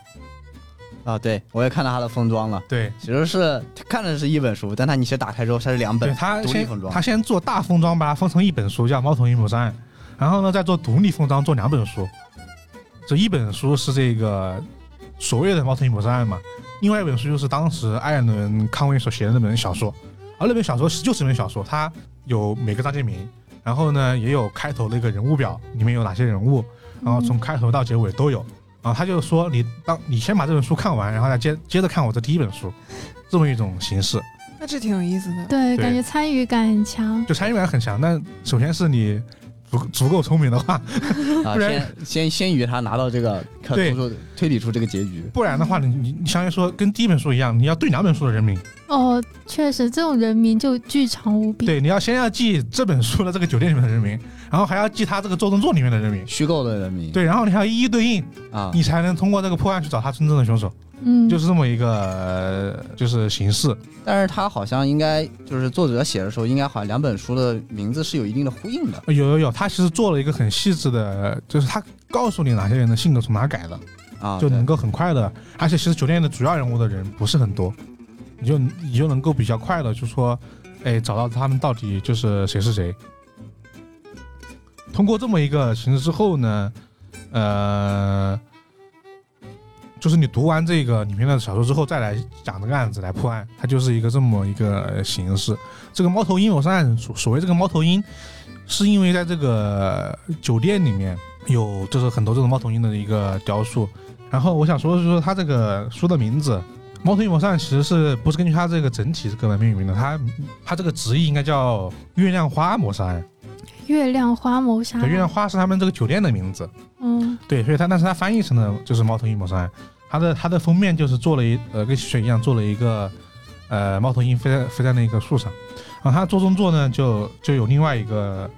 啊，对我也看到它的封装了，对，其实是看着是一本书，但它你其实打开之后它是两本对，他先独立封装他。先做大封装，把它封成一本书，叫《猫头鹰谋杀案》，然后呢再做独立封装，做两本书。这一本书是这个所谓的《猫头鹰谋杀案》嘛，另外一本书就是当时艾伦·康威所写的那本小说，而那本小说是就是一本小说，它有每个章节名，然后呢也有开头的一个人物表，里面有哪些人物，然后从开头到结尾都有。然后他就说你当你先把这本书看完，然后再接接着看我这第一本书，这么一种形式。那这挺有意思的。对，对感觉参与感很强。就参与感很强，但首先是你足足够聪明的话，啊，不然先先先于他拿到这个，可对推出推理出这个结局。不然的话，你你你相当于说跟第一本书一样，你要对两本书的人名，哦，确实，这种人名就巨长无比。对，你要先要记这本书的这个酒店里面的人名，然后还要记他这个周动作里面的人名，虚构的人名，对，然后你还要一一对应，啊，你才能通过这个破案去找他真正的凶手，嗯，就是这么一个、呃就是形式。但是他好像应该就是作者写的时候，应该好像两本书的名字是有一定的呼应的。有有有，他其实做了一个很细致的，就是他告诉你哪些人的性格从哪改的，啊，就能够很快的，而且其实酒店的主要人物的人不是很多，你就你就能够比较快的就说，哎，找到他们到底就是谁是谁。通过这么一个形式之后呢，呃，就是你读完这个里面的小说之后，再来讲这个案子来破案，它就是一个这么一个形式。这个猫头鹰谋杀案，所所谓这个猫头鹰，是因为在这个酒店里面有就是很多这种猫头鹰的一个雕塑。然后我想说的是说，它这个书的名字《猫头鹰谋杀案》其实是不是根据它这个整体这个命名的？它它这个直译应该叫月亮花谋杀案。月亮花谋杀对，案。月亮花是他们这个酒店的名字。嗯对，所以它但是它翻译成了就是猫头鹰谋杀案。它的它的封面就是做了一呃跟雪一样做了一个呃猫头鹰飞在飞在那个树上，然后它做中作呢就就有另外一个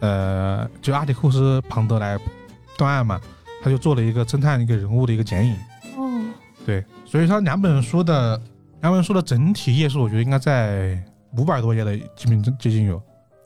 呃就阿迪库斯庞德来断案嘛，他就做了一个侦探一个人物的一个剪影。哦，对，所以说两本书的两本书的整体页数，我觉得应该在五百多页的，基本接近有。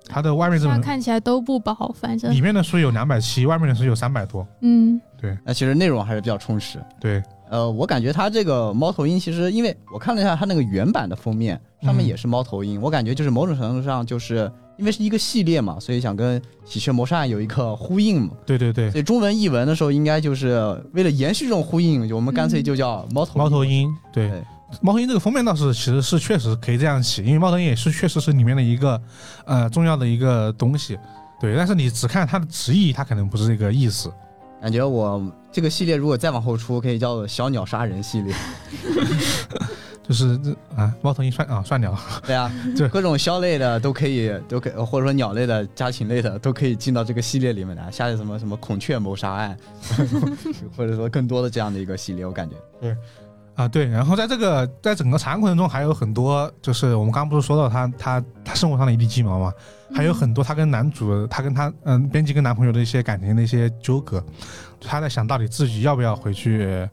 它的外面这看起来都不薄，反正。里面的书有两百七，外面的书有三百多。嗯。对。那其实内容还是比较充实。对，呃，我感觉它这个猫头鹰，其实因为我看了一下它那个原版的封面，上面也是猫头鹰，我感觉就是某种程度上就是因为是一个系列嘛，所以想跟《喜鹊谋杀案》有一个呼应嘛。对对对，所以中文译文的时候，应该就是为了延续这种呼应，我们干脆就叫猫头猫头鹰，对。对，猫头鹰这个封面倒是其实是确实可以这样起，因为猫头鹰也是确实是里面的一个呃重要的一个东西。对，但是你只看它的直译，它可能不是这个意思。感觉我这个系列如果再往后出，可以叫做小鸟杀人系列。就是这啊，猫头鹰算啊算鸟，对啊 对，各种枭类的都可以，都可以，或者说鸟类的、家禽类的都可以进到这个系列里面来。下一什么什么孔雀谋杀案，或者说更多的这样的一个系列，我感觉。啊，对，然后在这个在整个查案过程中，还有很多，就是我们刚刚不是说到她她她生活上的一地鸡毛嘛，还有很多她跟男主她跟她嗯编辑跟男朋友的一些感情的一些纠葛，她在想到底自己要不要回去，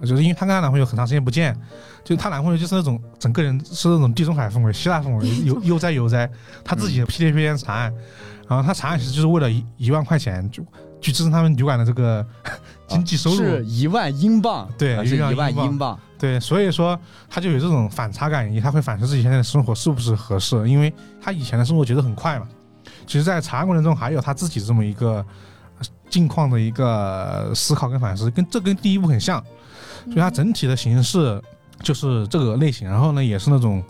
就是因为她跟她男朋友很长时间不见，就她男朋友就是那种整个人是那种地中海风味、希腊风味，悠悠哉悠哉，她自己屁颠屁颠查案，然后她查案其实就是为了一一万块钱就去支撑他们旅馆的这个经济收入，是一万英镑，对啊是一一万万英镑。对，所以说他就有这种反差感，以及他会反思自己现在的生活是不是合适，因为他以前的生活节奏很快嘛。其实，在查案过程中，还有他自己这么一个呃境况的一个思考跟反思，跟这跟第一部很像，所以它整体的形式就是这个类型，然后呢，也是那种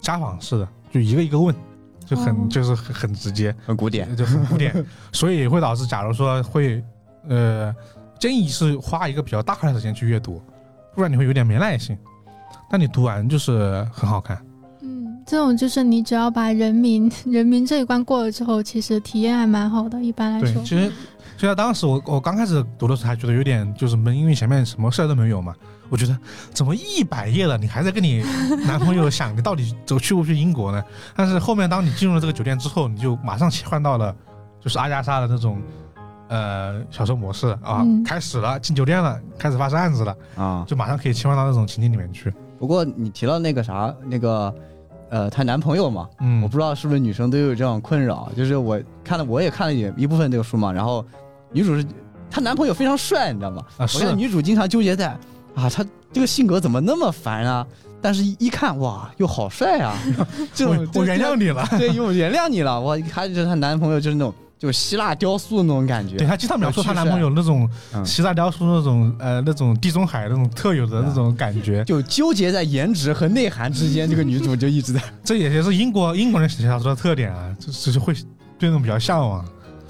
家访式的，就一个一个问，就很、哦。就是很很直接，很古典，就很古典，所以也会导致，假如说会呃，建议是花一个比较大块的时间去阅读，不然你会有点没耐心。但你读完就是很好看，嗯，这种就是你只要把人民 人民这一关过了之后，其实体验还蛮好的。一般来对，说，其实就像当时我我刚开始读的时候还觉得有点就是闷，因为前面什么事儿都没有嘛。我觉得怎么一百页了，你还在跟你男朋友想你到底走去不去英国呢？但是后面当你进入了这个酒店之后，你就马上切换到了就是阿加莎的那种呃小说模式啊，嗯开始了进酒店了，开始发生案子了，啊。就马上可以切换到那种情景里面去。不过你提到那个啥，那个呃，她男朋友嘛，嗯，我不知道是不是女生都有这种困扰，就是我看了，我也看了一一部分这个书嘛，然后女主是她男朋友非常帅，你知道吗？啊是我看女主经常纠结在啊，他这个性格怎么那么烦啊？但是一看哇，又好帅啊！这种我我原谅你了。对，我原谅你了。我一看就是她男朋友就是那种就希腊雕塑那种感觉。对她经常描述她男朋友那种嗯希腊雕塑那种呃那种地中海那种特有的那种感觉，就纠结在颜值和内涵之间，这个女主就一直在。这也是英国英国人写小说的特点啊，就就是会对那种比较向往。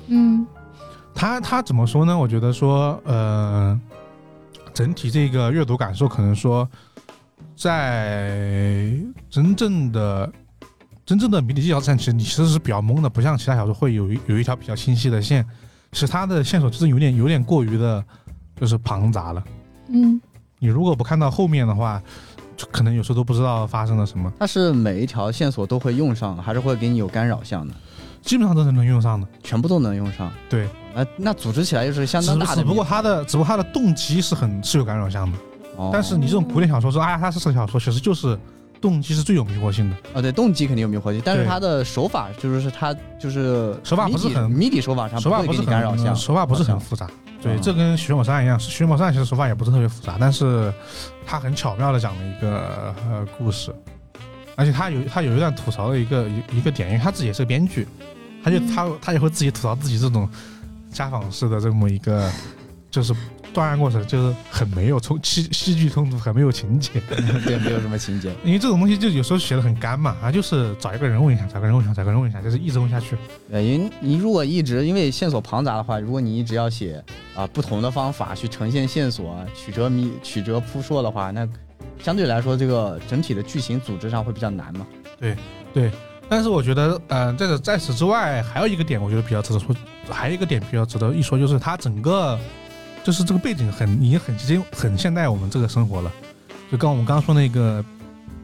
嗯他他怎么说呢？我觉得说，呃，整体这个阅读感受可能说，在真正的真正的迷你技巧战，其实你其实是比较懵的，不像其他小说会有有一条比较清晰的线。其实它的线索就是有点有点过于的，就是庞杂了。嗯你如果不看到后面的话，就可能有时候都不知道发生了什么，它是每一条线索都会用上，还是会给你有干扰项的？基本上都是能用上的。全部都能用上。对，那那组织起来就是相当大的。只不过它的只不过它的动机是很是有干扰项的。哦，但是你这种古典小说说，哎呀，它是小说，其实就是动机是最有迷惑性的。哦，对，动机肯定有迷惑性，但是他的手法就是他就是手法不是很谜底手法上手法不是很干扰项，手法不是很复杂。对，嗯这跟《徐某山》一样，《徐某山》其实手法也不是特别复杂，但是他很巧妙的讲了一个呃故事，而且他有他有一段吐槽的一个一一个点，因为他自己也是个编剧，他就嗯。他他也会自己吐槽自己这种家访式的这么一个就是断案过程，就是很没有冲戏戏剧冲突，很没有情节。对，没有什么情节。因为这种东西就有时候写的很干嘛，啊，就是找一个人问一下，找个人问一下，找个人问一下，就是一直问下去。对，因你如果一直因为线索庞杂的话，如果你一直要写啊、不同的方法去呈现线索，曲折迷曲折扑朔的话，那相对来说这个整体的剧情组织上会比较难嘛。对对但是我觉得，呃，这个在此之外，还有一个点，我觉得比较值得说，还有一个点比较值得一说，就是它整个就是这个背景很已经很接近很现代我们这个生活了。就刚我们刚刚说那个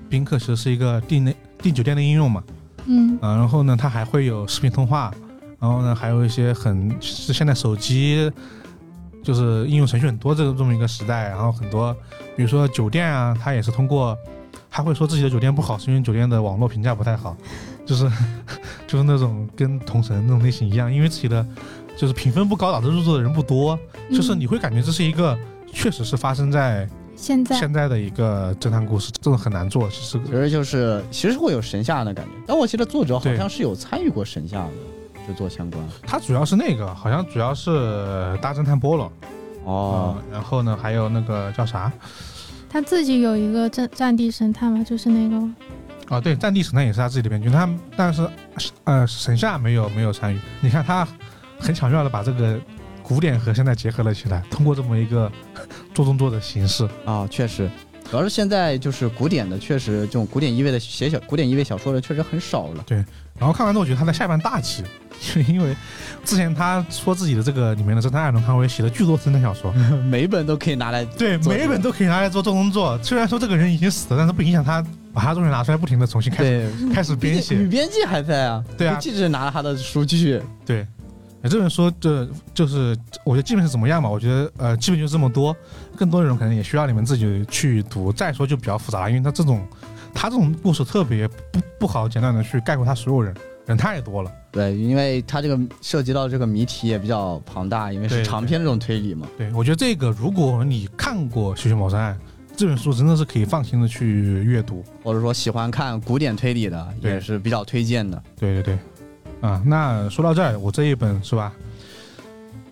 宾客，其实是一个订那订酒店的应用嘛，嗯啊，然后呢，它还会有视频通话，然后呢，还有一些很是现在手机就是应用程序很多这个这么一个时代，然后很多比如说酒店啊，它也是通过，他会说自己的酒店不好，是因为酒店的网络评价不太好，就是 就是那种跟同城那种类型一样，因为自己的就是评分不高，导致入座的人不多，就是嗯你会感觉这是一个确实是发生在现在现在的一个侦探故事，真的很难做，是其实就是其实会有神下的感觉，但我记得作者好像是有参与过神下的制作相关。他主要是那个，好像主要是大侦探波罗。哦，嗯，然后呢，还有那个叫啥？他自己有一个战战地神探嘛，就是那个哦，对，战地神探也是他自己的编剧，他但是呃，神夏没有没有参与。你看他很巧妙的把这个古典和现代结合了起来，通过这么一个 做动作的形式。啊，确实，主要是现在就是古典的，确实这种古典意味的写小古典意味小说的确实很少了。对然后看完之后，我觉得他在下半大气，因为之前他说自己的这个里面的侦探艾伦康威写了巨多侦探小说，每一本都可以拿来对，每一本都可以拿来做做动作。虽然说这个人已经死了，但是不影响他把他东西拿出来，不停的重新开始对开始编写女。编辑还在啊，对啊女记者拿了他的书继续。对，呃这本书这就是我觉得基本是怎么样吧？我觉得呃，基本就这么多，更多内容可能也需要你们自己去读。再说就比较复杂，因为它这种它这种故事特别不不好简单的去概括它所有人，人太多了。对，因为他这个涉及到这个谜题也比较庞大，因为是长篇这种推理嘛。对我觉得这个如果你看过《血血谋杀案》这本书，真的是可以放心的去阅读。或者说喜欢看古典推理的，也是比较推荐的。对对对，啊，那说到这儿，我这一本是吧？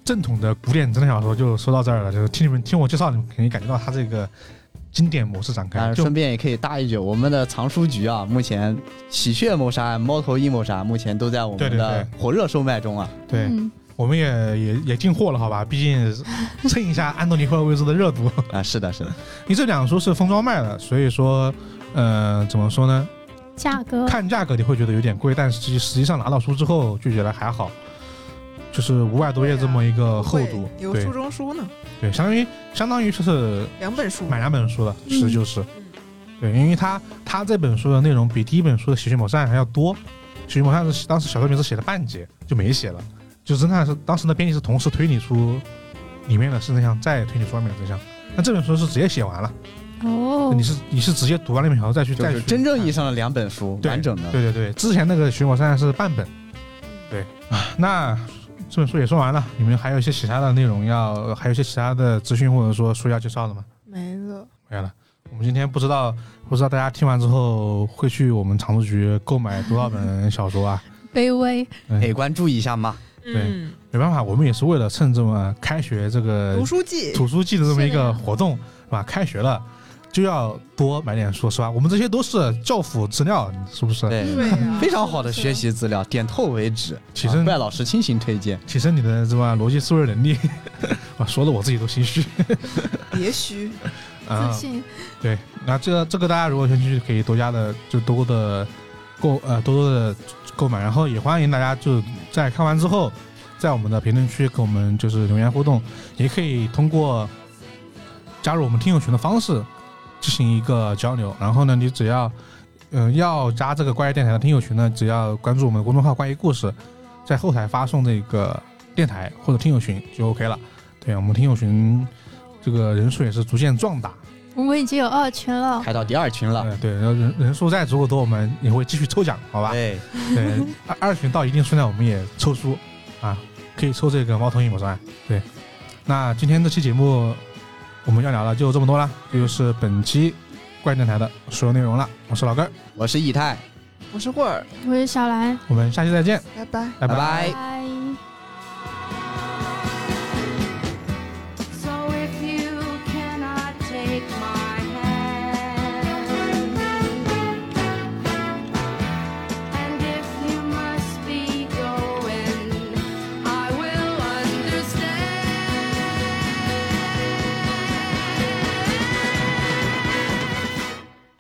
正统的古典侦探小说就说到这儿了，就是听你们听我介绍，你们肯定感觉到它这个经典模式展开。顺便也可以搭一句，我们的藏书局啊，目前《喜鹊谋杀案》《猫头鹰谋杀案》目前都在我们的火热售卖中啊。对，嗯我们也也也进货了，好吧？毕竟蹭一下安东尼·霍尔维兹的热度。啊，是的，是的，你这两书是封装卖的，所以说，呃，怎么说呢？价格。看价格你会觉得有点贵，但实际实际上拿到书之后就觉得还好，就是五百多页这么一个厚度，对有书中书呢，对，相当于相当于就是两本书。买两本书了，嗯。其实就是，对，因为它它这本书的内容比第一本书的《喜剧谋杀案》还要多，《喜剧谋杀案》是当时小说名字写了半截就没写了，就侦探是当时的编辑是同时推理出里面的是真相，再推理出外面的真相。那这本书是直接写完了，哦你，是你是直接读完那本小说再去就是再去真正意义上的两本书，完整的。对对对，之前那个《寻魔山》是半本，对啊。那这本书也说完了，你们还有一些其他的内容要，还有一些其他的资讯或者说书要介绍的吗？没了，没了。我们今天不知道，不知道大家听完之后会去我们藏书局购买多少本小说啊？卑微，嗯可以关注一下嘛。对，没办法，我们也是为了趁这么开学这个读书季，图书季的这么一个活动，是吧？开学了就要多买点书，是吧？我们这些都是教辅资料，是不是？对，非常好的学习资料，点透为止。其实啊怪老师亲情推荐。提升你的什么逻辑思维能力，啊，说的我自己都心虚 别虚，啊自。信，对，那这个这个大家如果有兴趣，可以多加的就多的购呃多多的购买，然后也欢迎大家就在看完之后，在我们的评论区跟我们就是留言互动，也可以通过加入我们听友群的方式进行一个交流。然后呢，你只要嗯、呃要加这个关于电台的听友群呢，只要关注我们的公众号“关于故事”，在后台发送这个电台或者听友群就 OK 了。对我们听友群这个人数也是逐渐壮大。我们已经有二群了，开到第二群了。嗯，对，然后人人数再足够多，我们也会继续抽奖，好吧？对，对，二二群到一定数量，我们也抽书啊，可以抽这个猫头鹰魔术案。对，那今天这期节目我们要聊的就这么多了，这就是本期怪电台的所有内容了。我是老根儿，我是以太，我是霍尔，我是小兰，我们下期再见，拜拜。拜拜拜拜。